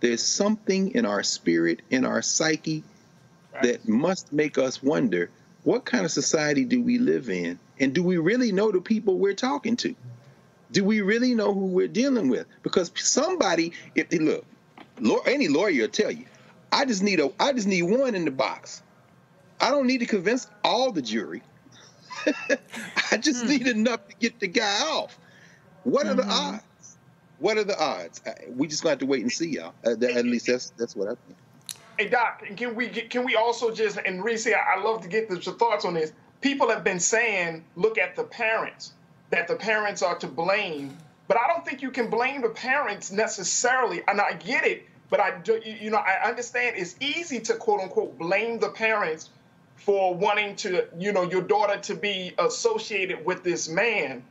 there's something in our spirit, in our psyche, that must make us wonder what kind of society do we live in? And do we really know the people we're talking to? Do we really know who we're dealing with? Because somebody, if they look, any lawyer will tell you, I just need a, I just need one in the box. I don't need to convince all the jury. I just hmm. need enough to get the guy off. What mm-hmm. are the mm-hmm. odds? What are the odds? We just gonna have to wait and see, y'all. Uh, at least that's that's what I think.
Hey Doc, can we get, can we also just and Reese, I love to get the, your thoughts on this. People have been saying, look at the parents, that the parents are to blame, but I don't think you can blame the parents necessarily. And I get it, but I do, you know I understand it's easy to quote unquote blame the parents for wanting to you know your daughter to be associated with this man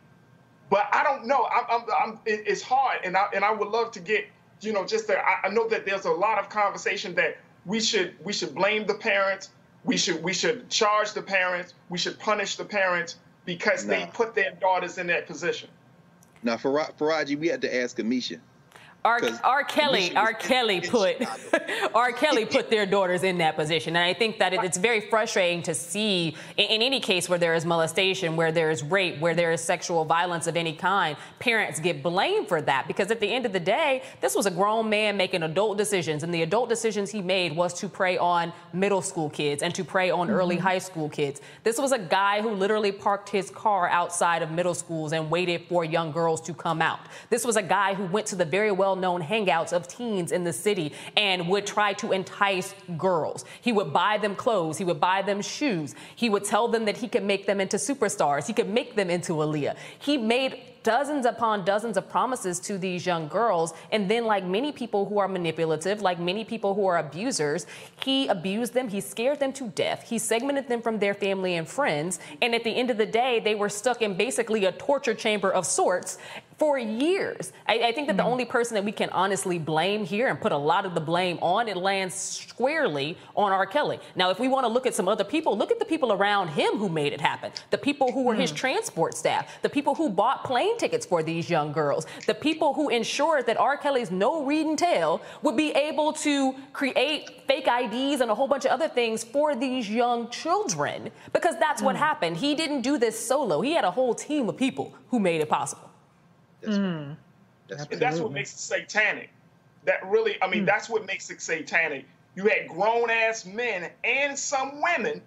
but I don't know. I'm, I'm, I'm, it's hard, and I and I would love to get you know just that. I, I know that there's a lot of conversation that we should we should blame the parents. We should we should charge the parents. We should punish the parents because they put their daughters in that position.
Now, for Faraji, we had to ask Amisha
R. R. Kelly, R. Kelly put R. Kelly put their daughters in that position, and I think that it's very frustrating to see in, in, any case where there is molestation, where there is rape, where there is sexual violence of any kind, parents get blamed for that because at the end of the day, this was a grown man making adult decisions, and the adult decisions he made was to prey on middle school kids and to prey on mm-hmm. early high school kids. This was a guy who literally parked his car outside of middle schools and waited for young girls to come out. This was a guy who went to the very well well known hangouts of teens in the city and would try to entice girls. He would buy them clothes, he would buy them shoes, he would tell them that he could make them into superstars, he could make them into Aaliyah. He made dozens upon dozens of promises to these young girls. And then, like many people who are manipulative, like many people who are abusers, he abused them, he scared them to death, he segmented them from their family and friends. And at the end of the day, they were stuck in basically a torture chamber of sorts for years. I, I think that the hmm. only person that we can honestly blame here and put a lot of the blame on, it lands squarely on R. Kelly. Now, if we want to look at some other people, look at the people around him who made it happen. The people who were his hmm. transport staff, the people who bought plane tickets for these young girls, the people who ensured that R. Kelly's no read and tell would be able to create fake IDs and a whole bunch of other things for these young children. Because that's what hmm. happened. He didn't do this solo. He had a whole team of people who made it possible. Mm.
and that's what makes it satanic. That really, I mean, mm. that's what makes it satanic. You had grown ass men and some women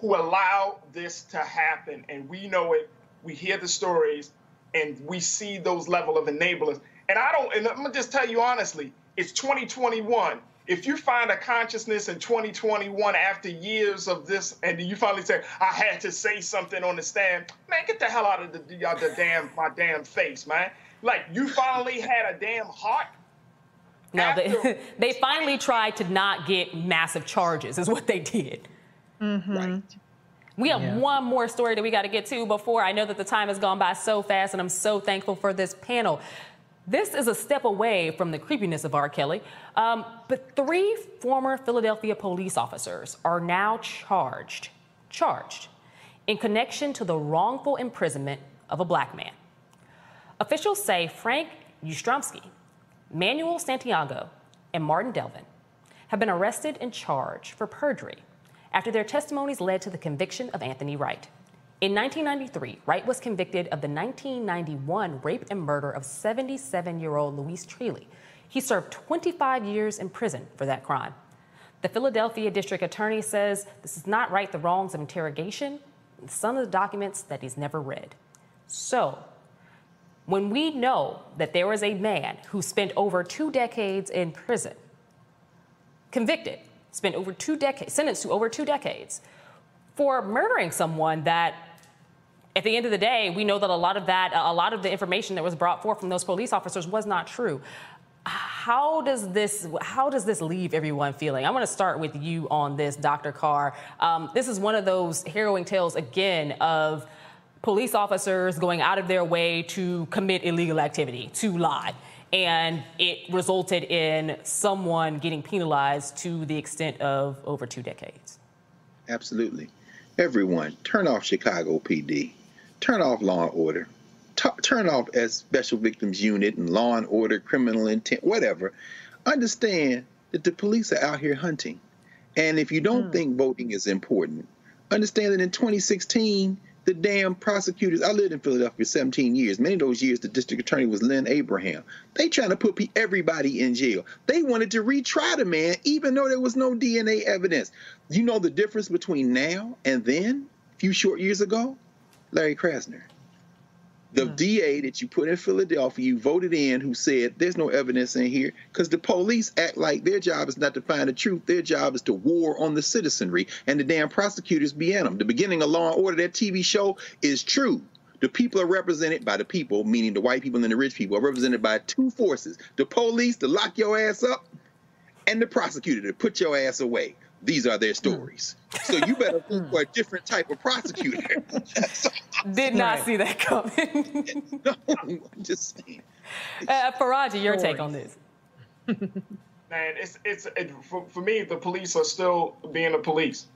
who allowed this to happen, and we know it. We hear the stories, and we see those level of enablers. And I don't. And I'm gonna just tell you honestly, it's 2021. If you find a consciousness in 2021 after years of this, and you finally say, "I had to say something on the stand," man, get the hell out of the, the, the damn my damn face, man. Like you finally had a damn heart.
No, they, they finally tried to not get massive charges, is what they did.
Mm-hmm.
We have
Yeah.
one more story that we got to get to before. I know that the time has gone by so fast, and I'm so thankful for this panel. This is a step away from the creepiness of R. Kelly, um, but three former Philadelphia police officers are now charged, charged, in connection to the wrongful imprisonment of a black man. Officials say Frank Ustromsky, Manuel Santiago, and Martin Delvin have been arrested and charged for perjury after their testimonies led to the conviction of Anthony Wright. In 1993, Wright was convicted of the 1991 rape and murder of 77 year old Louise Treeley. He served 25 years in prison for that crime. The Philadelphia district attorney says this is not right the wrongs of interrogation, some of the documents that he's never read. So, when we know that there was a man who spent over two decades in prison, convicted, spent over two decades, sentenced to over two decades for murdering someone that at the end of the day, we know that a lot of that, a lot of the information that was brought forth from those police officers was not true. How does this how does this leave everyone feeling? I want to start with you on this, Dr. Carr. Um, this is one of those harrowing tales again of police officers going out of their way to commit illegal activity, to lie. And it resulted in someone getting penalized to the extent of over two decades.
Absolutely. Everyone, turn off Chicago PD. Turn off Law and Order. Tu- turn off as Special Victims Unit and Law and Order, Criminal Intent, whatever. Understand that the police are out here hunting. And if you don't hmm. think voting is important, understand that in 2016, the damn prosecutors, I lived in Philadelphia for 17 years. Many of those years, the district attorney was Lynne Abraham. They trying to put everybody in jail. They wanted to retry the man, even though there was no DNA evidence. You know the difference between now and then, a few short years ago? Larry Krasner. The hmm. DA that you put in Philadelphia, you voted in, who said there's no evidence in here, because the police act like their job is not to find the truth. Their job is to war on the citizenry, and the damn prosecutors be in them. The beginning of Law and Order, that TV show, is true. The people are represented by the people, meaning the white people and the rich people, are represented by two forces: the police to lock your ass up, and the prosecutor to put your ass away. These are their hmm. stories. So you better hmm. look for a different type of prosecutor.
Did not see that coming.
no, I'm just saying.
Uh, uh, Faraji, your take on this.
Man, it's it's it, for, for me. The police are still being the police.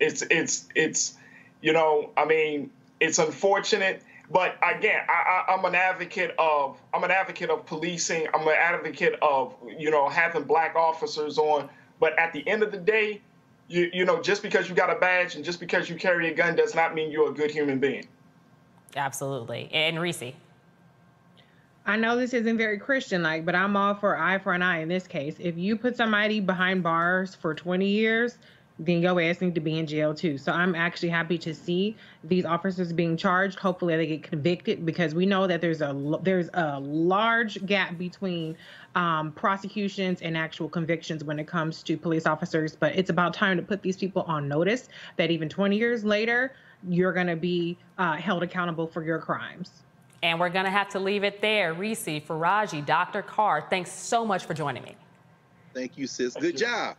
It's it's it's, you know, I mean, it's unfortunate, but again, I, I, I'm an advocate of I'm an advocate of policing. I'm an advocate of you know having black officers on. But at the end of the day, you you know, just because you got a badge and just because you carry a gun does not mean you're a good human being.
Absolutely. And Reese.
I know this isn't very Christian like, but I'm all for eye for an eye in this case. If you put somebody behind bars for 20 years, then your ass need to be in jail too. So I'm actually happy to see these officers being charged. Hopefully they get convicted because we know that there's a l- there's a large gap between um, prosecutions and actual convictions when it comes to police officers. But it's about time to put these people on notice that even 20 years later, you're going to be uh, held accountable for your crimes.
And we're going to have to leave it there. Reese, Faraji, Dr. Carr, thanks so much for joining me.
Thank you, sis. Good job.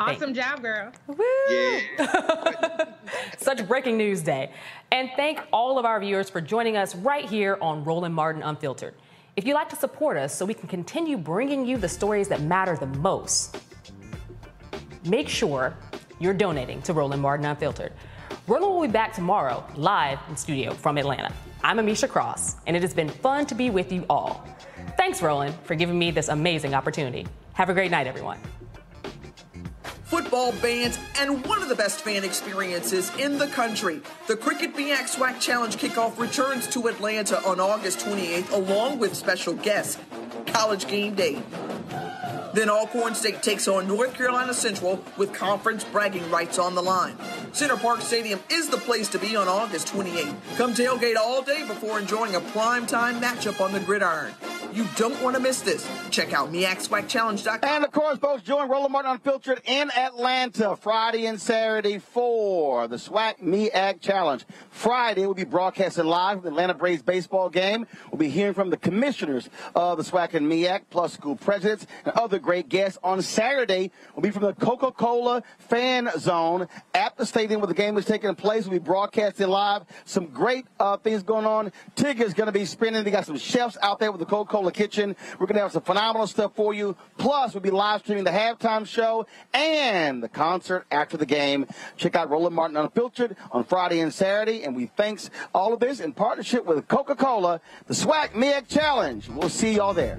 Awesome job, girl. Woo!
Such breaking news day. And thank all of our viewers for joining us right here on Roland Martin Unfiltered. If you'd like to support us so we can continue bringing you the stories that matter the most, make sure you're donating to Roland Martin Unfiltered. Roland will be back tomorrow, live in studio from Atlanta. I'm Amisha Cross, and it has been fun to be with you all. Thanks, Roland, for giving me this amazing opportunity. Have a great night, everyone
football bands, and one of the best fan experiences in the country. The Cricket MEAC SWAC Challenge kickoff returns to Atlanta on August 28th, along with special guests, College Game Day. Then Alcorn State takes on North Carolina Central with conference bragging rights on the line. Center Parc Stadium is the place to be on August 28th. Come tailgate all day before enjoying a primetime matchup on the gridiron. You don't want to miss this. Check out MEACSWACChallenge.com.
And of course, both join Roland Martin Unfiltered in Atlanta Friday and Saturday for the SWAC MEAC Challenge. Friday, we'll be broadcasting live from the Atlanta Braves baseball game. We'll be hearing from the commissioners of the SWAC and MEAC, plus school presidents and other great guests. On Saturday, we'll be from the Coca-Cola fan zone at the stadium where the game is taking place. We'll be broadcasting live. Some great uh, things going on. Tigger's going to be spinning. They got some chefs out there with the Coca-Cola Kitchen. We're going to have some phenomenal stuff for you. Plus, we'll be live streaming the halftime show and the concert after the game. Check out Roland Martin Unfiltered on Friday and Saturday. And we thanks all of this in partnership with Coca-Cola, the SWAC MEAC Challenge. We'll see y'all there.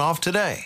off today.